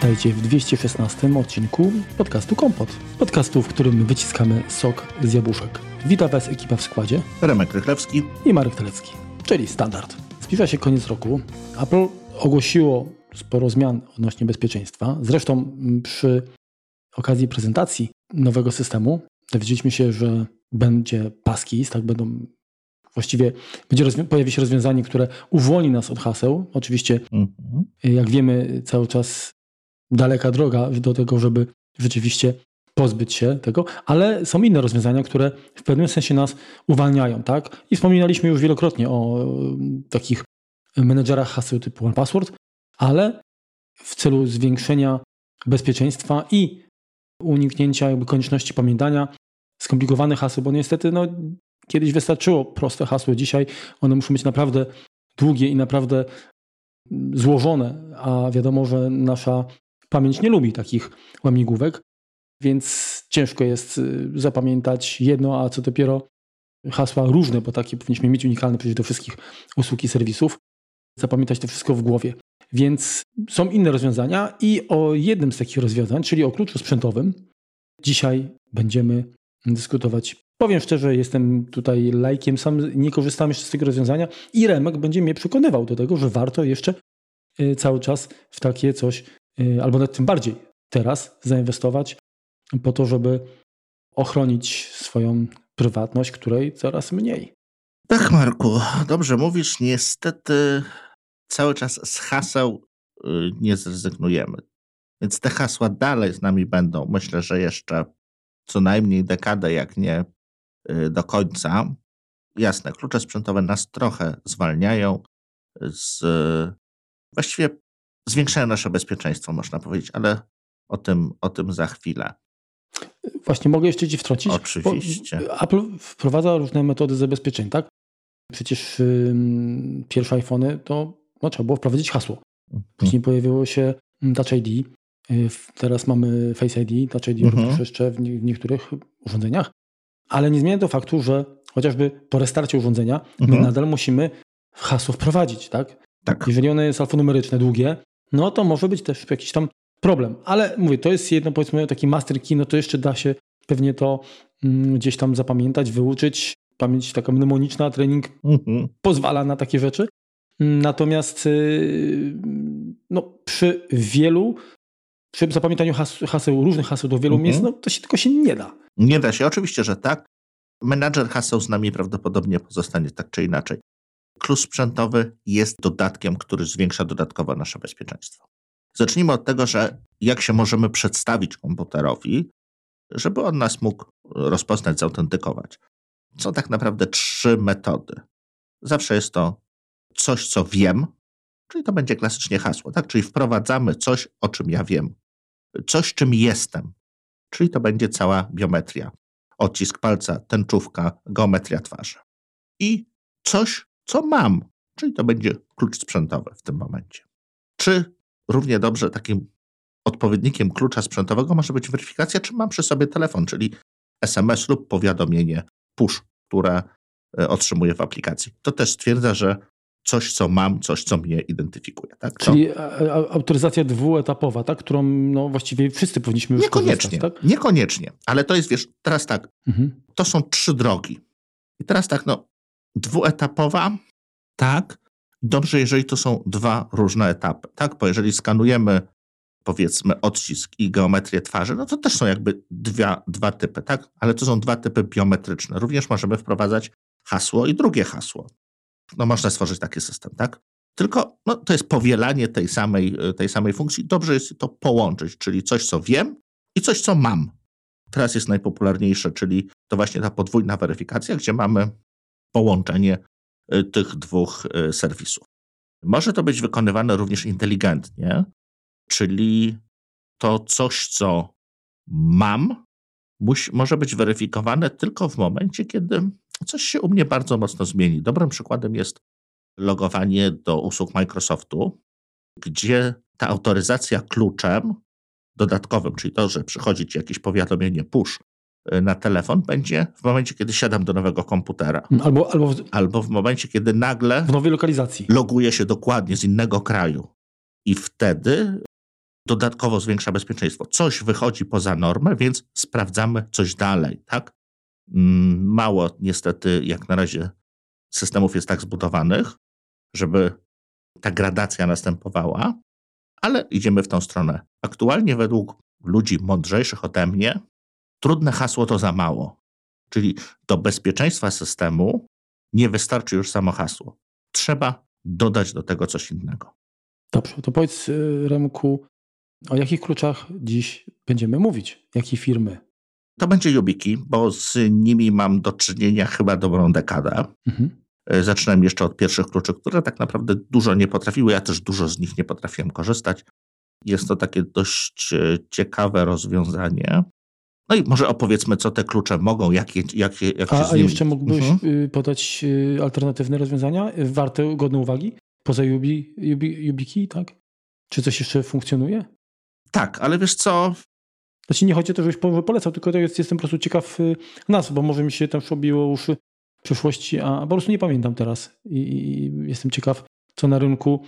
Witajcie w 216 odcinku podcastu Kompot. Podcastu, w którym wyciskamy sok z jabłuszek. Witam Was ekipa w składzie Remek Rychlewski i Marek Telecki, czyli standard. Zbliża się koniec roku. Apple ogłosiło sporo zmian odnośnie bezpieczeństwa. Zresztą przy okazji prezentacji nowego systemu dowiedzieliśmy się, że będzie passkeys, tak będą właściwie będzie pojawi się rozwiązanie, które uwolni nas od haseł. Oczywiście, mhm. jak wiemy, cały czas daleka droga do tego, żeby rzeczywiście pozbyć się tego, ale są inne rozwiązania, które w pewnym sensie nas uwalniają, tak? I wspominaliśmy już wielokrotnie o takich menedżerach haseł typu OnePassword, ale w celu zwiększenia bezpieczeństwa i uniknięcia jakby konieczności pamiętania skomplikowanych haseł, bo niestety no, kiedyś wystarczyło proste hasło, dzisiaj one muszą być naprawdę długie i naprawdę złożone, a wiadomo, że nasza pamięć nie lubi takich łamigłówek, więc ciężko jest y, zapamiętać jedno, a co dopiero hasła różne, bo takie powinniśmy mieć unikalne przecież do wszystkich usług i serwisów, zapamiętać to wszystko w głowie. Więc są inne rozwiązania i o jednym z takich rozwiązań, czyli o kluczu sprzętowym, dzisiaj będziemy dyskutować. Powiem szczerze, jestem tutaj lajkiem, sam nie korzystam jeszcze z tego rozwiązania i Remek będzie mnie przekonywał do tego, że warto jeszcze y, cały czas w takie coś, albo nawet tym bardziej teraz zainwestować po to, żeby ochronić swoją prywatność, której coraz mniej. Tak, Marku, dobrze mówisz. Niestety cały czas z haseł y, nie zrezygnujemy. Więc te hasła dalej z nami będą. Myślę, że jeszcze co najmniej dekadę, jak nie y, do końca. Jasne, klucze sprzętowe nas trochę zwalniają, z, właściwie zwiększają nasze bezpieczeństwo, można powiedzieć, ale o tym, o tym za chwilę. Właśnie mogę jeszcze Ci wtrącić? Oczywiście. Apple wprowadza różne metody zabezpieczeń, tak? Przecież yy, pierwsze iPhony to no, trzeba było wprowadzić hasło. Mhm. Później pojawiło się Touch ID, yy, teraz mamy Face ID, Touch ID mhm. również jeszcze w, w, niektórych urządzeniach, ale nie zmienia to faktu, że chociażby po restarcie urządzenia mhm. my nadal musimy hasło wprowadzić, tak? tak? Jeżeli ono jest alfanumeryczne, długie, no to może być też jakiś tam problem. Ale mówię, to jest jedno, powiedzmy, taki master key, no to jeszcze da się pewnie to mm, gdzieś tam zapamiętać, wyuczyć. Pamięć taka mnemoniczna, trening mhm. pozwala na takie rzeczy. Natomiast y, no, przy wielu, przy zapamiętaniu haseł, różnych haseł do wielu mhm. miejsc, no, to się tylko się nie da. Nie da się, oczywiście, że tak. Menadżer haseł z nami prawdopodobnie pozostanie tak czy inaczej. Klucz sprzętowy jest dodatkiem, który zwiększa dodatkowo nasze bezpieczeństwo. Zacznijmy od tego, że jak się możemy przedstawić komputerowi, żeby on nas mógł rozpoznać, zautentykować. Są tak naprawdę trzy metody. Zawsze jest to coś, co wiem, czyli to będzie klasycznie hasło, tak? Czyli wprowadzamy coś, o czym ja wiem. Coś, czym jestem, czyli to będzie cała biometria. Odcisk palca, tęczówka, geometria twarzy. I coś, co mam, czyli to będzie klucz sprzętowy w tym momencie. Czy równie dobrze takim odpowiednikiem klucza sprzętowego może być weryfikacja, czy mam przy sobie telefon, czyli SMS lub powiadomienie push, które e, otrzymuję w aplikacji. To też stwierdza, że coś, co mam, coś, co mnie identyfikuje. Tak? Czyli autoryzacja dwuetapowa, tak? którą no, właściwie wszyscy powinniśmy już Niekoniecznie, tak? niekoniecznie. Ale to jest, wiesz, teraz tak, mhm. to są trzy drogi. I teraz tak, no, dwuetapowa, tak, Dobrze, jeżeli to są dwa różne etapy, tak? Bo jeżeli skanujemy powiedzmy odcisk i geometrię twarzy, no to też są jakby dwa, dwa typy, tak? Ale to są dwa typy biometryczne. Również możemy wprowadzać hasło i drugie hasło. No można stworzyć taki system, tak? Tylko no, to jest powielanie tej samej, tej samej funkcji. Dobrze jest to połączyć, czyli coś, co wiem i coś, co mam. Teraz jest najpopularniejsze, czyli to właśnie ta podwójna weryfikacja, gdzie mamy połączenie Y, tych dwóch y, serwisów. Może to być wykonywane również inteligentnie, czyli to coś, co mam, może być weryfikowane tylko w momencie, kiedy coś się u mnie bardzo mocno zmieni. Dobrym przykładem jest logowanie do usług Microsoftu, gdzie ta autoryzacja kluczem dodatkowym, czyli to, że przychodzi ci jakieś powiadomienie push na telefon będzie w momencie, kiedy siadam do nowego komputera. Albo, albo, w, albo w momencie, kiedy nagle w nowej lokalizacji loguję się dokładnie z innego kraju. I wtedy dodatkowo zwiększa bezpieczeństwo. Coś wychodzi poza normę, więc sprawdzamy coś dalej, tak? Mm, mało niestety, jak na razie, systemów jest tak zbudowanych, żeby ta gradacja następowała, ale idziemy w tą stronę. Aktualnie według ludzi mądrzejszych ode mnie, trudne hasło to za mało. Czyli do bezpieczeństwa systemu nie wystarczy już samo hasło. Trzeba dodać do tego coś innego. Dobrze, to powiedz y, Remku, o jakich kluczach dziś będziemy mówić? Jakie firmy? To będzie Yubiki, bo z nimi mam do czynienia chyba dobrą dekadę. Mhm. Y, zaczynałem jeszcze od pierwszych kluczy, które tak naprawdę dużo nie potrafiły. Ja też dużo z nich nie potrafiłem korzystać. Jest to takie dość y, ciekawe rozwiązanie. No i może opowiedzmy, co te klucze mogą, jakie, jakie, jak a, a jeszcze mógłbyś mhm. podać alternatywne rozwiązania, warte, godne uwagi? Poza Yubi, Yubi, YubiKey, tak? Czy coś jeszcze funkcjonuje? Tak, ale wiesz co? Znaczy nie chodzi o to, żebyś polecał, tylko to jest, jestem po prostu ciekaw y, nas, bo może mi się tam obiło uszy w przyszłości, a po prostu nie pamiętam teraz I, i jestem ciekaw, co na rynku,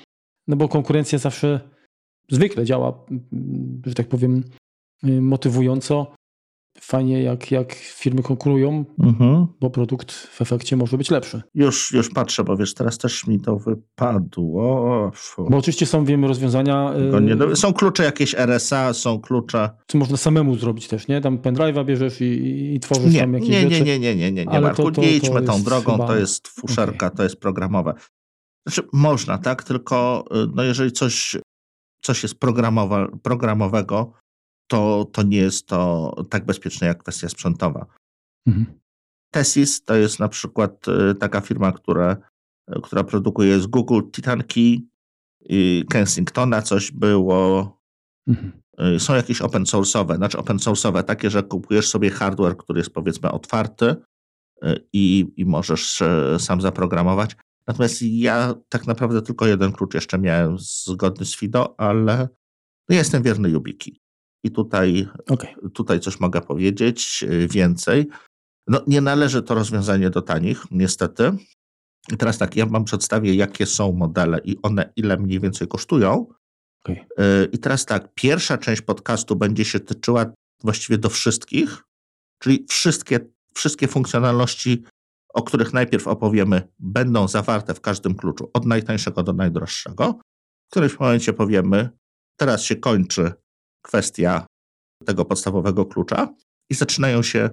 no bo konkurencja zawsze zwykle działa, że tak powiem, y, motywująco fajnie, jak, jak firmy konkurują, mhm. bo produkt w efekcie może być lepszy. Już, już patrzę, bo wiesz, teraz też mi to wypadło. Fu. Bo oczywiście są, wiemy, rozwiązania. Nie, są klucze jakieś RSA, są klucze. Co można samemu zrobić też, nie? Tam pendrive'a bierzesz i, i tworzysz nie, tam jakieś nie, nie, rzeczy. Nie, nie, nie, nie, nie, Ale Marku, to, to, nie idźmy tą drogą, chyba... to jest fuszerka, okay. to jest programowe. Znaczy, można, tak? Tylko y, no jeżeli coś, coś jest programowe, programowego, to, to nie jest to tak bezpieczne jak kwestia sprzętowa. Mhm. Tesis to jest na przykład y, taka firma, która, y, która produkuje z Google Titan Key i Kensingtona coś było. Mhm. Y, są jakieś open source'owe, znaczy open source'owe, takie, że kupujesz sobie hardware, który jest powiedzmy otwarty i, i możesz sam zaprogramować. Natomiast ja tak naprawdę tylko jeden klucz jeszcze miałem zgodny z FIDO, ale no jestem wierny Yubiki. I tutaj, okay. tutaj coś mogę powiedzieć y, więcej. No, nie należy to rozwiązanie do tanich, niestety. I teraz tak, ja Wam przedstawię, jakie są modele i one ile mniej więcej kosztują. Okay. I teraz tak, pierwsza część podcastu będzie się tyczyła właściwie do wszystkich, czyli wszystkie, wszystkie funkcjonalności, o których najpierw opowiemy, będą zawarte w każdym kluczu, od najtańszego do najdroższego. W którymś momencie powiemy, teraz się kończy kwestia tego podstawowego klucza i zaczynają się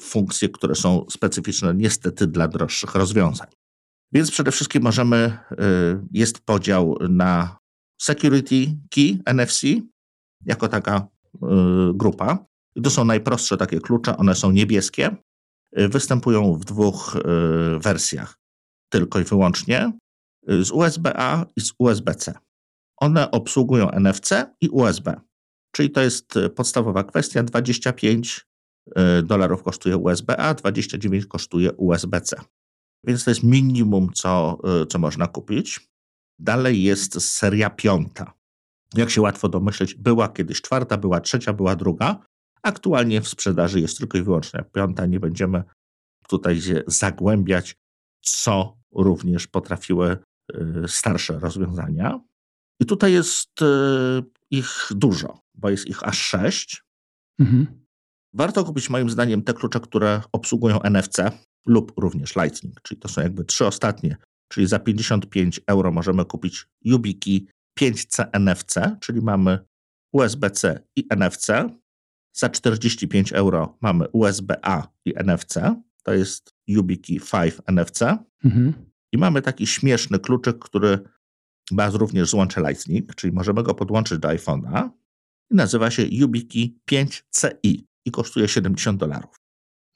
funkcje, które są specyficzne niestety dla droższych rozwiązań. Więc przede wszystkim możemy, y, jest podział na Security Key, NFC, jako taka y, grupa. To są najprostsze takie klucze, one są niebieskie. Y, występują w dwóch wersjach, tylko i wyłącznie z USB-A i z USB-C. One obsługują NFC i USB. Czyli to jest e, podstawowa kwestia. 25 e, dolarów kosztuje USB-A, 29 kosztuje USB-C. Więc to jest minimum, co, e, co można kupić. Dalej jest seria piąta. Jak się łatwo domyśleć, była kiedyś czwarta, była trzecia, była druga. Aktualnie w sprzedaży jest tylko i wyłącznie piąta. Nie będziemy tutaj się zagłębiać, co również potrafiły starsze rozwiązania. I tutaj jest ich dużo bo jest ich aż sześć. Mhm. Warto kupić moim zdaniem te klucze, które obsługują NFC lub również Lightning, czyli to są jakby trzy ostatnie, czyli za 55 euro możemy kupić YubiKey 5C NFC, czyli mamy USB-C i NFC. Za 45 euro mamy USB-A i NFC, to jest YubiKey 5 NFC. Mhm. I mamy taki śmieszny kluczyk, który ma również złącze Lightning, czyli możemy go podłączyć do iPhone'a i nazywa się YubiKey 5CI i kosztuje 70 dolarów.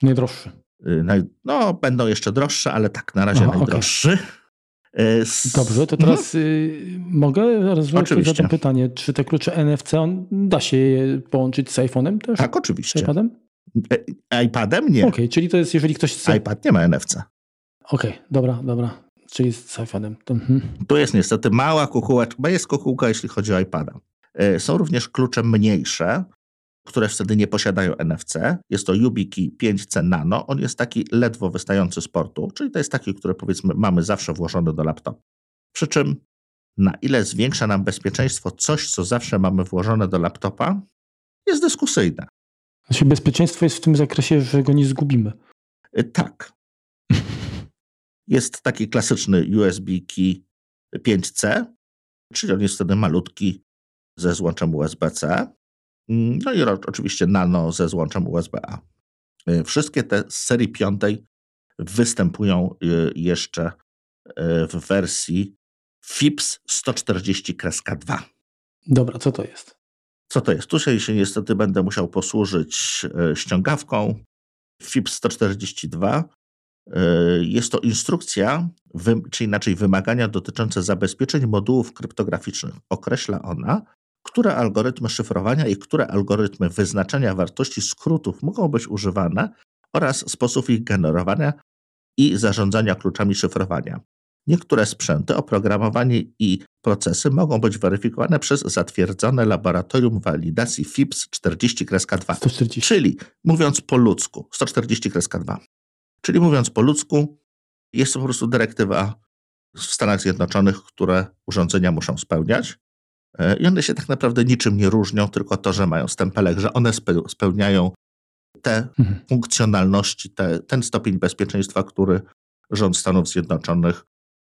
Najdroższy. Y, no, będą jeszcze droższe, ale tak, na razie Aha, najdroższy. Okay. Dobrze, to teraz mhm. y, mogę rozwiązać zadam pytanie, czy te klucze NFC on, da się je połączyć z iPhone'em też? Tak, oczywiście. Z iPadem? E, iPadem nie. Okej, okay, czyli to jest, jeżeli ktoś chce... iPad nie ma NFC. Okej, okay, dobra, dobra. Czyli z iPhone'em. Mhm. Tu jest niestety mała kukułka, bo jest kukułka, jeśli chodzi o iPada. E, są również klucze mniejsze, które wtedy nie posiadają NFC. Jest to YubiKey 5C Nano. On jest taki ledwo wystający z portu, czyli to jest taki, który powiedzmy mamy zawsze włożony do laptopa. Przy czym Na ile zwiększa nam bezpieczeństwo coś, co zawsze mamy włożone do laptopa, jest dyskusyjne. Znaczy bezpieczeństwo jest w tym zakresie, że go nie zgubimy. Y, tak. Jest taki klasyczny USB key 5C, czyli on jest wtedy malutki ze złączem USB-C. No i oczywiście nano ze złączem USB-A. Y, wszystkie te z serii piątej występują y, jeszcze w wersji FIPS 140-2. Dobra, co to jest? Co to jest? Tutaj się niestety będę musiał posłużyć ściągawką FIPS 142. E, jest to instrukcja, czy inaczej wymagania dotyczące zabezpieczeń modułów kryptograficznych. Określa ona, które algorytmy szyfrowania i które algorytmy wyznaczania wartości skrótów mogą być używane oraz sposób ich generowania i zarządzania kluczami szyfrowania. Niektóre sprzęty, oprogramowanie i procesy mogą być weryfikowane przez zatwierdzone laboratorium walidacji FIPS 40-2. 140. Czyli mówiąc po ludzku, 140-2. Czyli mówiąc po ludzku, jest to po prostu dyrektywa w Stanach Zjednoczonych, które urządzenia muszą spełniać. E, I one się tak naprawdę niczym nie różnią, tylko to, że mają stempelek, że one spełniają te mhm. funkcjonalności, te, ten stopień bezpieczeństwa, który rząd Stanów Zjednoczonych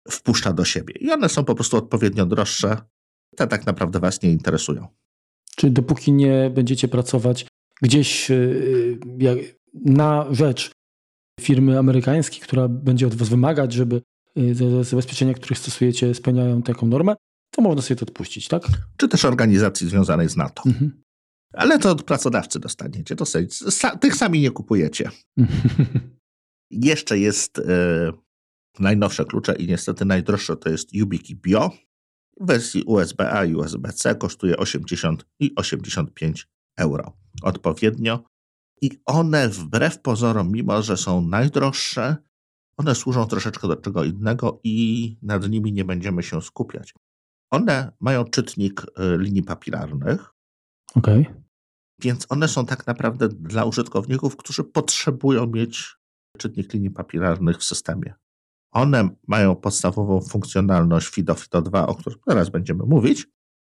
wpuszcza do siebie. I one są po prostu odpowiednio droższe. Te tak naprawdę Was nie interesują. Czy dopóki nie będziecie pracować gdzieś y, na rzecz firmy amerykańskiej, która będzie od Was wymagać, żeby y, zabezpieczenia, których stosujecie, spełniają taką normę, to można sobie to odpuścić, tak? Czy też organizacji związanej z NATO. Mhm. Ale to od pracodawcy dostaniecie. To sobie, tych sami nie kupujecie. Jeszcze jest y, najnowsze klucze i niestety najdroższe to jest YubiKey Bio. W wersji USB-A i USB-C kosztuje 80 i 85 euro odpowiednio. I one wbrew pozorom, mimo że są najdroższe, one służą troszeczkę do czego innego i nad nimi nie będziemy się skupiać. One mają czytnik y, linii papilarnych. Okay. Więc one są tak naprawdę dla użytkowników, którzy potrzebują mieć czytnik linii papilarnych w systemie. One mają podstawową funkcjonalność FIDO, FIDO 2, o których teraz będziemy mówić,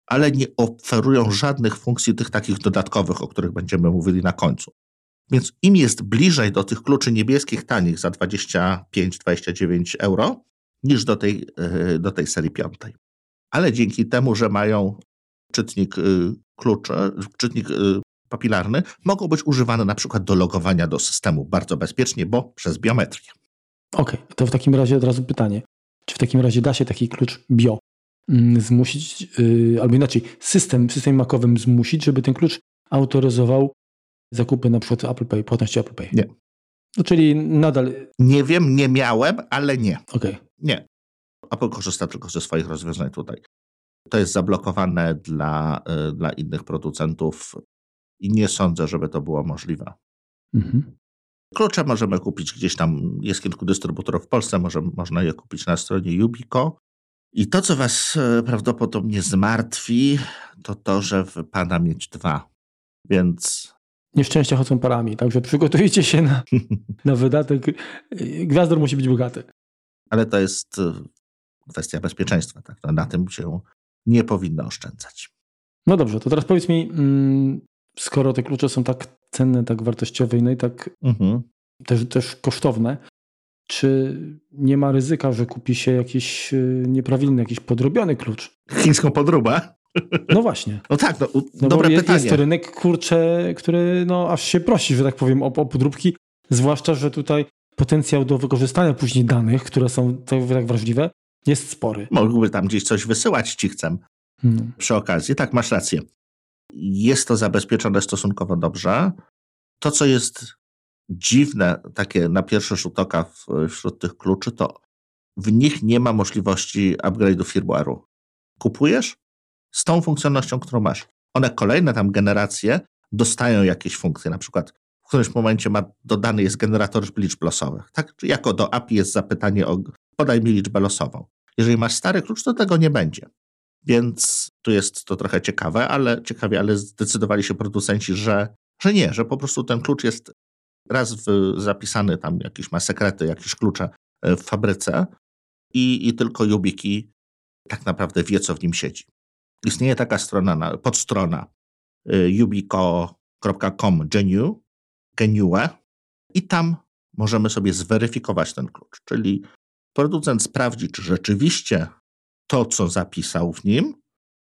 ale nie oferują żadnych funkcji tych takich dodatkowych, o których będziemy mówili na końcu. Więc im jest bliżej do tych kluczy niebieskich tanich za 25-29 euro, niż do tej, e, do tej serii piątej. Ale dzięki temu, że mają czytnik y, kluczy, czytnik y, papilarny, mogą być używane na przykład do logowania do systemu bardzo bezpiecznie, bo przez biometrię. Okej, okay, to w takim razie od razu pytanie. Czy w takim razie da się taki klucz bio mm, zmusić, yy, albo inaczej, system, system makowym zmusić, żeby ten klucz autoryzował zakupy na przykład Apple Pay, płatności Apple Pay? Nie. No, czyli nadal... Nie wiem, nie miałem, ale nie. Okej. Okay. Nie. Apple korzysta tylko ze swoich rozwiązań tutaj. To jest zablokowane dla, yy, dla innych producentów i nie sądzę, żeby to było możliwe. Mhm. Klucze możemy kupić gdzieś tam, jest kilku dystrybutorów w Polsce, może, można je kupić na stronie Yubico. I to, co Was e, prawdopodobnie zmartwi, to to, że wypada mieć dwa. Więc. Nieszczęścia chodzą parami, także przygotujcie się na, na wydatek. Gwiazdor musi być bogaty. Ale to jest e, kwestia bezpieczeństwa. Tak? No, na tym się nie powinno oszczędzać. No dobrze, to teraz powiedz mi, mm, skoro te klucze są tak cenne, tak wartościowe no i tak mhm. też, też kosztowne, czy nie ma ryzyka, że kupi się jakiś y, nieprawilny, jakiś podrobiony klucz? Chińską podróbę? No właśnie. No tak, no, no dobre jest, pytanie. Jest to rynek, kurcze, który no, aż się prosi, że tak powiem, o, o podróbki, zwłaszcza, że tutaj potencjał do wykorzystania później danych, które są tak, tak wrażliwe, jest spory. Mógłby tam gdzieś coś wysyłać ci chcę. Hmm. Przy okazji, tak, masz rację jest to zabezpieczone stosunkowo dobrze. To, co jest dziwne, takie na pierwszy rzut oka wśród tych kluczy, to w nich nie ma możliwości upgrade'u firmware'u. Kupujesz z tą funkcjonalnością, którą masz. One kolejne tam generacje dostają jakieś funkcje, na przykład w którymś momencie ma dodany jest generator liczb losowych. Tak? Jako do API jest zapytanie o podaj mi liczbę losową. Jeżeli masz stary klucz, to tego nie będzie. Więc tu jest to trochę ciekawe, ale ciekawie, ale zdecydowali się producenci, że, że nie, że po prostu ten klucz jest raz w, zapisany, tam jakieś ma sekrety, jakieś klucze e, w fabryce i, i tylko YubiKey tak naprawdę wie, co w nim siedzi. Istnieje taka strona, podstrona y, ubico.com genu, genue i tam możemy sobie zweryfikować ten klucz, czyli producent sprawdzi, czy rzeczywiście to, co zapisał w nim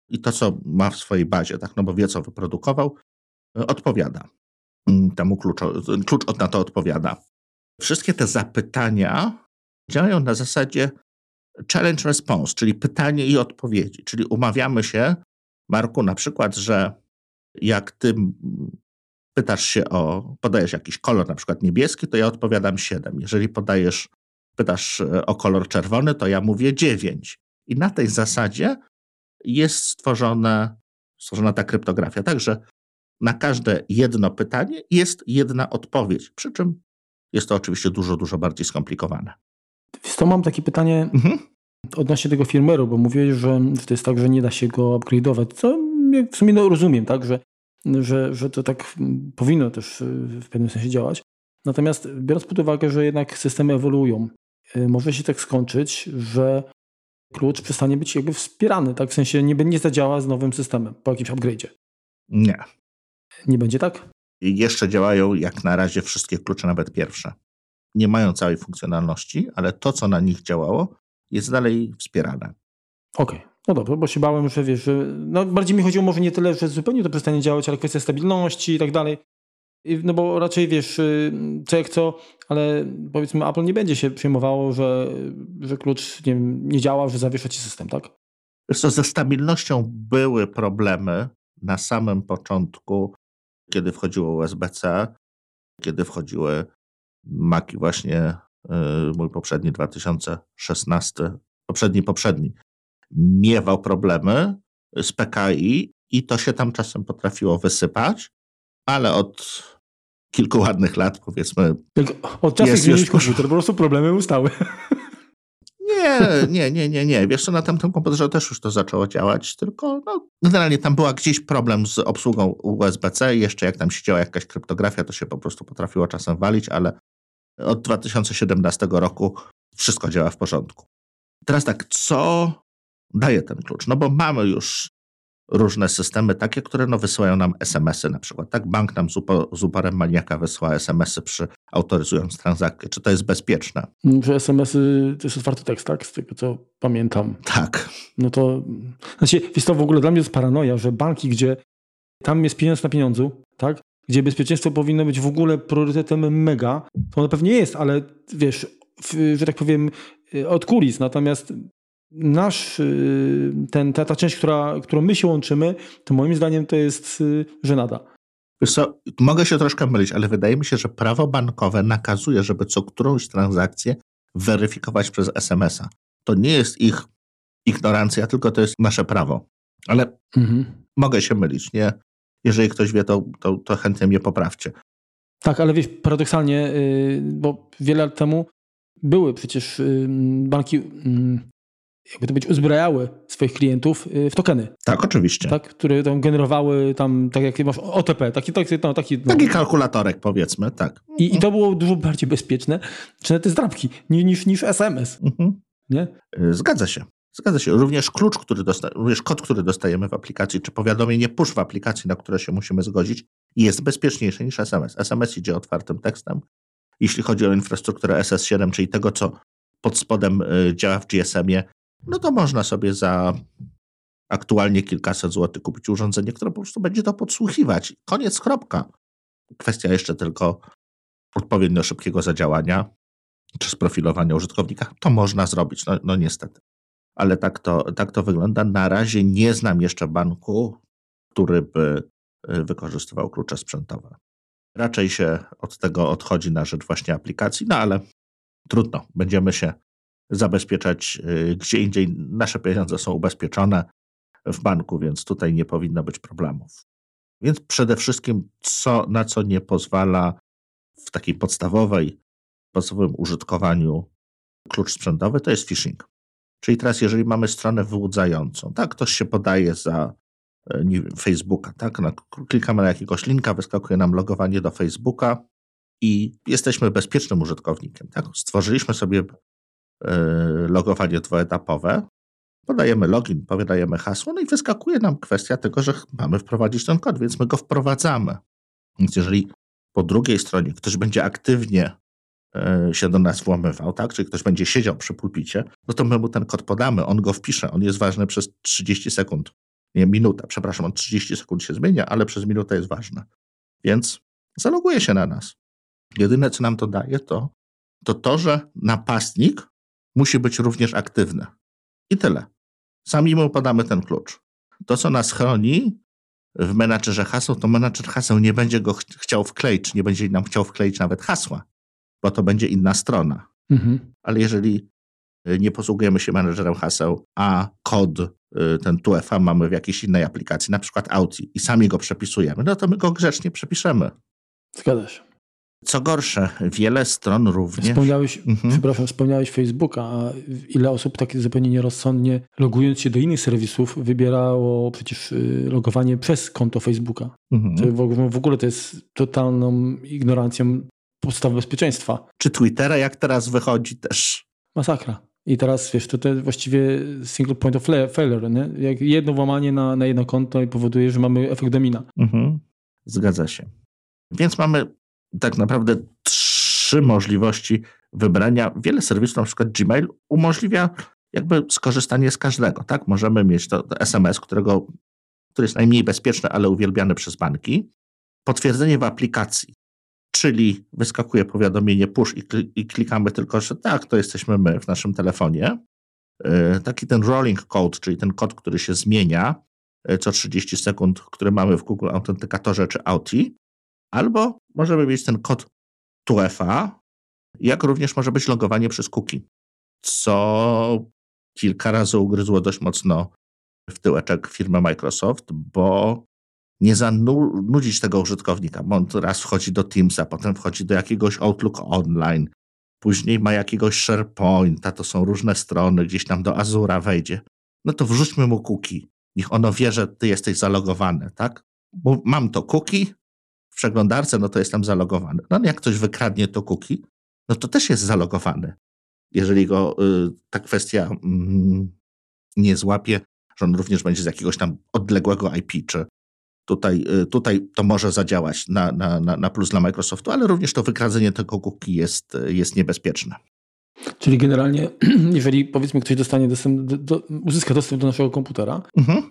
i to, co ma w swojej bazie, tak, no bo wie, co wyprodukował, odpowiada. Mm, temu klucz, klucz na to odpowiada. Wszystkie te zapytania działają na zasadzie challenge response, czyli pytanie i odpowiedzi. Czyli umawiamy się, Marku, na przykład, że jak ty pytasz się o, podajesz jakiś kolor, na przykład niebieski, to ja odpowiadam 7. Jeżeli podajesz, pytasz e, o kolor czerwony, to ja mówię 9. I na tej zasadzie jest stworzone, stworzona ta kryptografia. Także na każde jedno pytanie jest jedna odpowiedź. Przy czym jest to oczywiście dużo, dużo bardziej skomplikowane. Wiesz to mam takie pytanie mhm. Odnośnie tego firmware'u, bo mówiłeś, że to jest tak, że nie da się go upgrade'ować, co w sumie no rozumiem, tak, że, że, że to tak powinno też w pewnym sensie działać. Natomiast biorąc pod uwagę, że jednak systemy ewoluują, y, może się tak skończyć, że klucz przestanie być jakby wspierany, tak? W sensie nie, nie zadziała z nowym systemem po jakimś upgrade'zie. Nie. Nie będzie tak? Jeszcze działają jak na razie wszystkie klucze, nawet pierwsze. Nie mają całej funkcjonalności, ale to, co na nich działało, jest dalej wspierane. Okej, okay. no dobrze, bo się bałem, że wiesz, że, no bardziej mi chodziło może nie tyle, że zupełnie to przestanie działać, ale kwestia stabilności i tak dalej. No bo raczej wiesz, y, co jak co, ale powiedzmy Apple nie będzie się przejmowało, że, że klucz nie, nie działa, że zawiesza ci system, tak? Wiesz co, ze stabilnością były problemy na samym początku, kiedy wchodziło USB-C, kiedy wchodziły Maki właśnie mój poprzedni 2016, poprzedni, poprzedni, miewał problemy z PKI i to się tam czasem potrafiło wysypać, ale od kilku ładnych lat, powiedzmy. Od czasu, jak zmieniłeś komputer, po prostu problemy ustały. Nie, nie, nie, nie, nie. Wiesz co, na tamtym komputerze też już to zaczęło działać, tylko no, generalnie tam była gdzieś problem z obsługą USB-C jeszcze jak tam się działa jakaś kryptografia, to się po prostu potrafiło czasem walić, ale od 2017 roku wszystko działa w porządku. Teraz tak, co daje ten klucz? No bo mamy już różne systemy takie, które no, wysyłają nam SMS-y na przykład. Tak, bank nam z, uporem maniaka wysyła SMS-y przy autoryzując transakcję. Czy to jest bezpieczne? Że SMS-y to jest otwarty tekst, tak? Z tego co pamiętam. Tak. No to, znaczy, jest to w ogóle dla mnie jest paranoja, że banki, gdzie tam jest pieniądz na pieniądzu, tak? Gdzie bezpieczeństwo powinno być w ogóle priorytetem mega, to ono pewnie jest, ale wiesz, w, że tak powiem, y, od kulis. Natomiast nasz, y, ten, ta, ta część, która, którą my się łączymy, to moim zdaniem to jest y, żenada. Wiesz co, mogę się troszkę mylić, ale wydaje mi się, że prawo bankowe nakazuje, żeby co którąś transakcję weryfikować przez SMS-a. To nie jest ich ignorancja, tylko to jest nasze prawo. Ale mhm. mogę się mylić, nie? Jeżeli ktoś wie, to, to, to chętnie mnie poprawcie. Tak, ale wiesz, paradoksalnie, y, bo wiele lat temu były przecież banki mm, jakby to być, uzbrajały swoich klientów y, w tokeny. Tak, oczywiście. Tak, które tam generowały tam, tak jak masz OTP, taki, taki, no, taki, no. taki kalkulatorek powiedzmy, tak. I, I to było dużo bardziej bezpieczne, czy na te zdrabki, niż, niż SMS. Mhm. Nie? Y, zgadza się. Zgadza się. Również klucz, który dosta- również kod, który dostajemy w aplikacji, czy powiadomienie push w aplikacji, na które się musimy zgodzić, jest bezpieczniejsze niż SMS. SMS idzie otwartym tekstem. Jeśli chodzi o infrastrukturę SS7, czyli tego, co pod spodem y, działa w GSM-ie, no to można sobie za aktualnie kilkaset złotych kupić urządzenie, które po prostu będzie to podsłuchiwać. Koniec, kropka. Kwestia jeszcze tylko odpowiednio szybkiego zadziałania czy sprofilowania użytkownika. To można zrobić, no, no niestety. Ale tak to, tak to wygląda. Na razie nie znam jeszcze banku, który by y, wykorzystywał klucze sprzętowe. Raczej się od tego odchodzi na rzecz właśnie aplikacji, no ale trudno. Będziemy się zabezpieczać y, gdzie indziej. Nasze pieniądze są ubezpieczone w banku, więc tutaj nie powinno być problemów. Więc przede wszystkim, co, na co nie pozwala w takiej podstawowej, podstawowym użytkowaniu klucz sprzętowy, to jest phishing. Czyli teraz, jeżeli mamy stronę wyłudzającą, tak, ktoś się podaje za e, Facebooka, tak, klikamy na jakiegoś linka, wyskakuje nam logowanie do Facebooka i jesteśmy bezpiecznym użytkownikiem, tak. Stworzyliśmy sobie E, logowanie dwuetapowe, podajemy login, podajemy hasło, no i wyskakuje nam kwestia tego, że mamy wprowadzić ten kod, więc my go wprowadzamy. Więc jeżeli po drugiej stronie ktoś będzie aktywnie się do nas włamywał, tak? czyli ktoś będzie siedział przy pulpicie, no to my mu ten kod podamy, on go wpisze, on jest ważny przez 30 sekund, nie minuta, przepraszam, on 30 sekund się zmienia, ale przez minutę jest ważny. Więc zaloguje się na nas. Jedyne, co nam to daje, to to, to że napastnik musi być również aktywny. I tyle. Sami mu podamy ten klucz. To, co nas chroni w menadżerze haseł, to menadżer haseł nie będzie go ch chciał wkleić, nie będzie nam chciał wkleić nawet hasła, bo to będzie inna strona. Mhm. Ale jeżeli y, nie posługujemy się menadżerem haseł, a kod, y, ten 2FA mamy w jakiejś innej aplikacji, na przykład Auti, i sami go przepisujemy, no to my go grzecznie przepiszemy. Zgadza się. Co gorsze, wiele stron również. Wspomniałeś, mhm. przepraszam, wspomniałeś Facebooka, a ile osób tak zupełnie nierozsądnie, logując się do innych serwisów, wybierało przecież y, logowanie przez konto Facebooka. Mhm. W ogóle to jest totalną ignorancją podstaw bezpieczeństwa. Czy Twittera, jak teraz wychodzi, też. Masakra. I teraz wiesz, to, to właściwie single point of failure, nie? Jak jedno włamanie na, na jedno konto i powoduje, że mamy efekt domina. Mhm. Zgadza się. Więc mamy tak naprawdę trzy możliwości wybrania. Wiele serwisów, na przykład Gmail, umożliwia jakby skorzystanie z każdego. Tak? Możemy mieć to, to SMS, którego, który jest najmniej bezpieczny, ale uwielbiany przez banki. Potwierdzenie w aplikacji, czyli wyskakuje powiadomienie push i, i klikamy tylko, że tak, to jesteśmy my w naszym telefonie. Yy, taki ten rolling code, czyli ten kod, który się zmienia yy, co 30 sekund, który mamy w Google Autentykatorze czy Auti. Albo możemy mieć ten kod TUEFA, jak również może być logowanie przez cookie, co kilka razy ugryzło dość mocno w tyłeczek firmy Microsoft, bo nie zanudzić tego użytkownika, bo on raz wchodzi do Teamsa, potem wchodzi do jakiegoś Outlook Online, później ma jakiegoś SharePointa, to są różne strony, gdzieś tam do Azura wejdzie. No to wrzućmy mu cookie. Niech ono wie, że ty jesteś zalogowany, tak? Bo mam to cookie, w przeglądarce, no to jest tam zalogowany. No jak ktoś wykradnie to cookie, no to też jest zalogowany. Jeżeli go y, ta kwestia y, nie złapie, że on również będzie z jakiegoś tam odległego IP, czy tutaj, y, tutaj to może zadziałać na, na, na plus dla Microsoftu, ale również to wykradzenie tego cookie jest, jest niebezpieczne. Czyli generalnie, jeżeli powiedzmy ktoś dostanie dostęp, do, do, uzyska dostęp do naszego komputera, mhm.